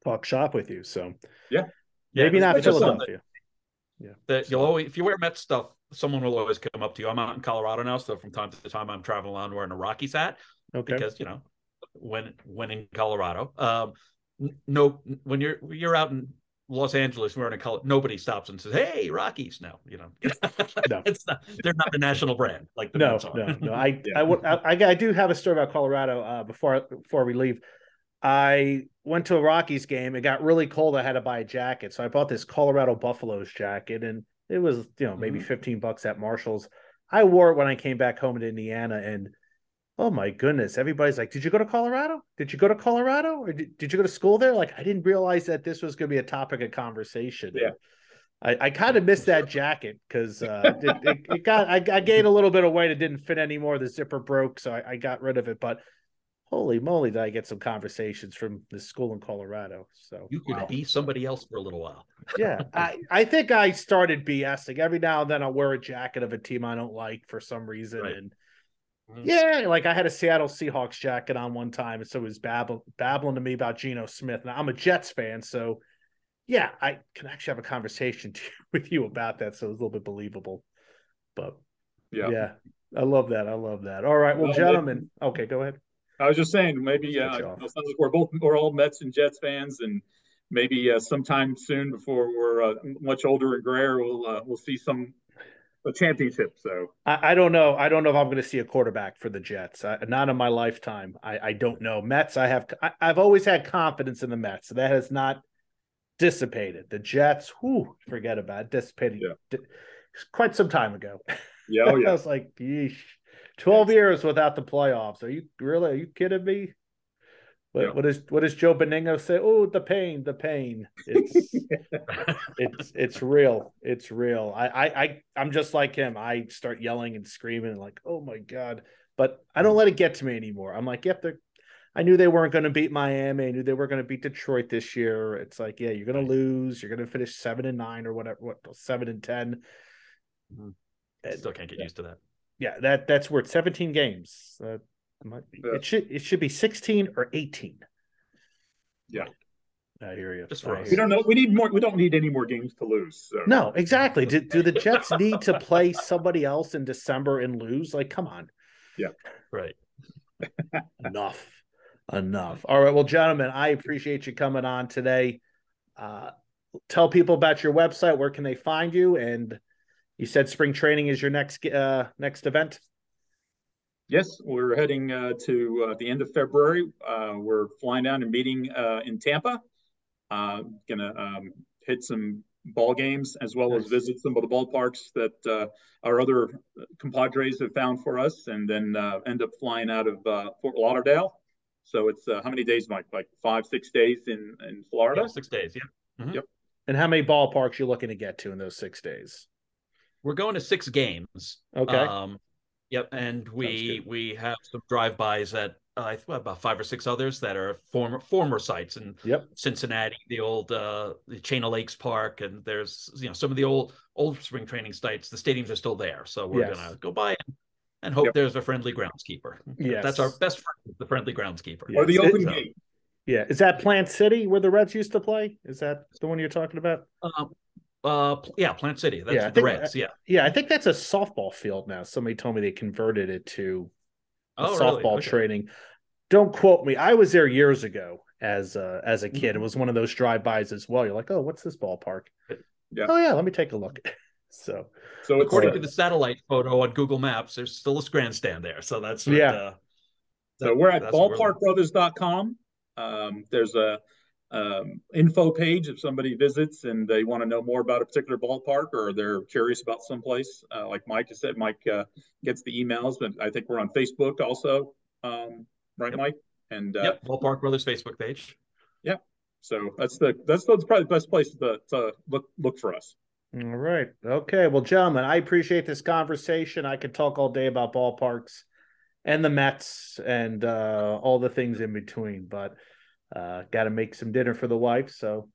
talk shop with you. So yeah, maybe not Philadelphia. Yeah, that you'll always if you wear Met stuff, someone will always come up to you. I'm out in Colorado now, so from time to time I'm traveling around wearing a Rockies hat. Okay, because you know when when in Colorado, um, no, when you're you're out in Los Angeles wearing a color, nobody stops and says, "Hey, Rockies!" No, you know, no. it's not. They're not the national brand like the no, no, no. I, yeah. I, I, I, do have a story about Colorado. Uh, before before we leave, I went to a Rockies game. It got really cold. I had to buy a jacket, so I bought this Colorado Buffaloes jacket, and it was you know maybe mm-hmm. fifteen bucks at Marshalls. I wore it when I came back home to Indiana, and oh my goodness. Everybody's like did you go to colorado? Did you go to colorado? Or did, did you go to school there? Like i didn't realize that this was going to be a topic of conversation. Yeah. I, I kind of missed that jacket because uh, it, it, it, got I, I, gained a little bit of weight. It didn't fit anymore. The zipper broke so I, I, got rid of it. But holy moly did i get some conversations from the school in colorado. So you could wow. be somebody else for a little while. Yeah. I, I think i started bsing every now and then i'll wear a jacket of a team i don't like for some reason right. and. Yeah, like I had a Seattle Seahawks jacket on one time, and so it was babbling, babbling to me about Geno Smith. Now I'm a Jets fan, so yeah, I can actually have a conversation to, with you about that, so it's a little bit believable. But yeah, yeah, I love that. I love that. All right, well, well gentlemen, maybe, okay, go ahead. I was just saying, maybe uh, it sounds like we're both we're all Mets and Jets fans, and maybe uh, sometime soon, before we're uh, much older and grayer, we'll uh, we'll see some a championship. So I, I, don't know. I don't know if I'm going to see a quarterback for the Jets. I, not in my lifetime. I, I don't know. Mets. I have. I, have always had confidence in the Mets. So That has not dissipated. The Jets. Whoo, forget about it. Dissipated. Yeah. quite some time ago. Yeah. Oh, yeah. I was like, yeesh. 12 years without the playoffs. Are you really? Are you kidding me? What, yeah. what is what does Joe Benigno say? Oh, the pain, the pain. It's it's it's real. It's real. I, I I I'm just like him. I start yelling and screaming and like, oh my god. But I don't let it get to me anymore. I'm like, yep, they're I knew they weren't going to beat Miami. I knew they were going to beat Detroit this year. It's like, yeah, you're going to lose. You're going to finish seven and nine or whatever, what seven and 10 mm-hmm. Still can't get used to that. Yeah, that that's worth 17 games. Uh, it should it should be 16 or 18. Yeah. I hear you. Just for us. We don't know. We need more. We don't need any more games to lose. So. No, exactly. Do, do the Jets need to play somebody else in December and lose? Like, come on. Yeah. Right. Enough. Enough. All right. Well, gentlemen, I appreciate you coming on today. Uh, tell people about your website. Where can they find you? And you said spring training is your next uh, next event. Yes, we're heading uh, to uh, the end of February. Uh, we're flying down and meeting uh, in Tampa. Uh, gonna um, hit some ball games as well nice. as visit some of the ballparks that uh, our other compadres have found for us, and then end up flying out of Fort Lauderdale. So it's how many days, Mike? Like five, six days in in Florida. Yeah, six days. Yeah. Mm-hmm. Yep. And how many ballparks you looking to get to in those six days? We're going to six games. Okay. Um, Yep, and we we have some drive-bys at uh, about five or six others that are former former sites in yep. Cincinnati, the old uh, the Chain of Lakes Park, and there's you know some of the old old spring training sites. The stadiums are still there, so we're yes. gonna go by and, and hope yep. there's a friendly groundskeeper. Yeah, that's our best friend, the friendly groundskeeper. Yes. Or the open gate. Yeah, is that Plant City where the Reds used to play? Is that the one you're talking about? Um, uh, yeah, Plant City. That's yeah, the Reds. Yeah, yeah. I think that's a softball field now. Somebody told me they converted it to oh, softball really? okay. training. Don't quote me. I was there years ago as uh, as a kid. Mm-hmm. It was one of those drive-bys as well. You're like, oh, what's this ballpark? Yeah. Oh yeah, let me take a look. so, so according uh, to the satellite photo on Google Maps, there's still a grandstand there. So that's what, yeah. Uh, so we're at ballparkbrothers.com. Um, there's a um, info page if somebody visits and they want to know more about a particular ballpark or they're curious about someplace. Uh, like Mike has said, Mike uh, gets the emails, but I think we're on Facebook also, um, right, yep. Mike? And uh, yep, Ballpark Brothers Facebook page. Yeah, so that's the that's, that's probably the best place to, to look look for us. All right. Okay. Well, gentlemen, I appreciate this conversation. I could talk all day about ballparks and the Mets and uh, all the things in between, but uh, got to make some dinner for the wife. So,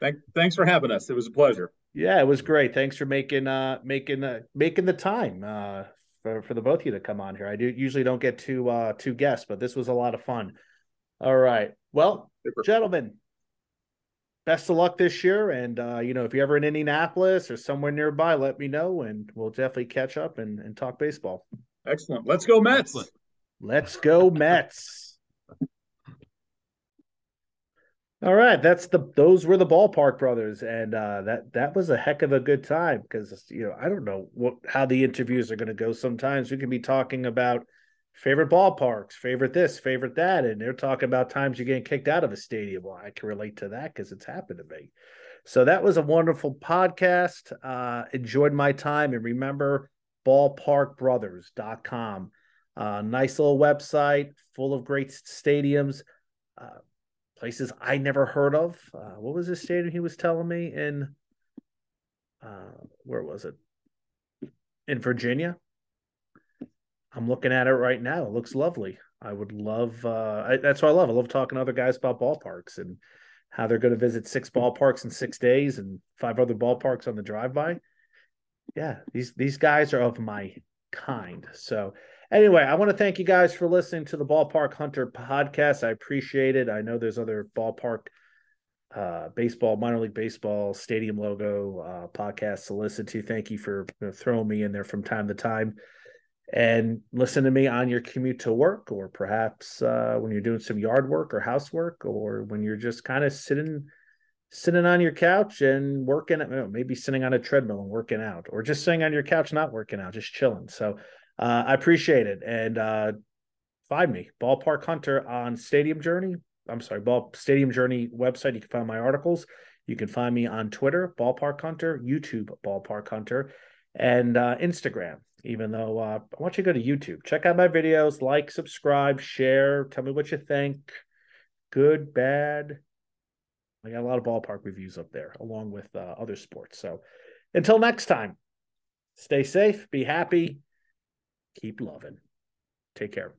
Thank, thanks for having us. It was a pleasure. Yeah, it was great. Thanks for making uh making uh, making the time uh for for the both of you to come on here. I do usually don't get two uh two guests, but this was a lot of fun. All right. Well, Super. gentlemen, best of luck this year. And uh, you know, if you're ever in Indianapolis or somewhere nearby, let me know and we'll definitely catch up and, and talk baseball. Excellent. Let's go, Mets. Let's go, Mets. All right, that's the those were the ballpark brothers, and uh, that that was a heck of a good time because you know I don't know what how the interviews are going to go. Sometimes we can be talking about favorite ballparks, favorite this, favorite that, and they're talking about times you're getting kicked out of a stadium. Well, I can relate to that because it's happened to me. So that was a wonderful podcast. Uh, enjoyed my time, and remember ballparkbrothers.com. Uh, nice little website full of great stadiums. Uh, places I never heard of. Uh, what was this stadium he was telling me in? Uh, where was it? In Virginia. I'm looking at it right now. It looks lovely. I would love. Uh, I, that's what I love. I love talking to other guys about ballparks and how they're going to visit six ballparks in six days and five other ballparks on the drive by. Yeah, these these guys are of my kind. So Anyway, I want to thank you guys for listening to the Ballpark Hunter podcast. I appreciate it. I know there's other ballpark uh, baseball, minor league baseball, stadium logo uh, podcasts to listen to. Thank you for throwing me in there from time to time. And listen to me on your commute to work, or perhaps uh, when you're doing some yard work or housework, or when you're just kind of sitting sitting on your couch and working, maybe sitting on a treadmill and working out, or just sitting on your couch not working out, just chilling. So uh, I appreciate it. And uh, find me, Ballpark Hunter on Stadium Journey. I'm sorry, Ball Stadium Journey website. You can find my articles. You can find me on Twitter, Ballpark Hunter, YouTube, Ballpark Hunter, and uh, Instagram. Even though uh, I want you to go to YouTube, check out my videos, like, subscribe, share, tell me what you think. Good, bad. I got a lot of ballpark reviews up there, along with uh, other sports. So until next time, stay safe, be happy, keep loving. Take care.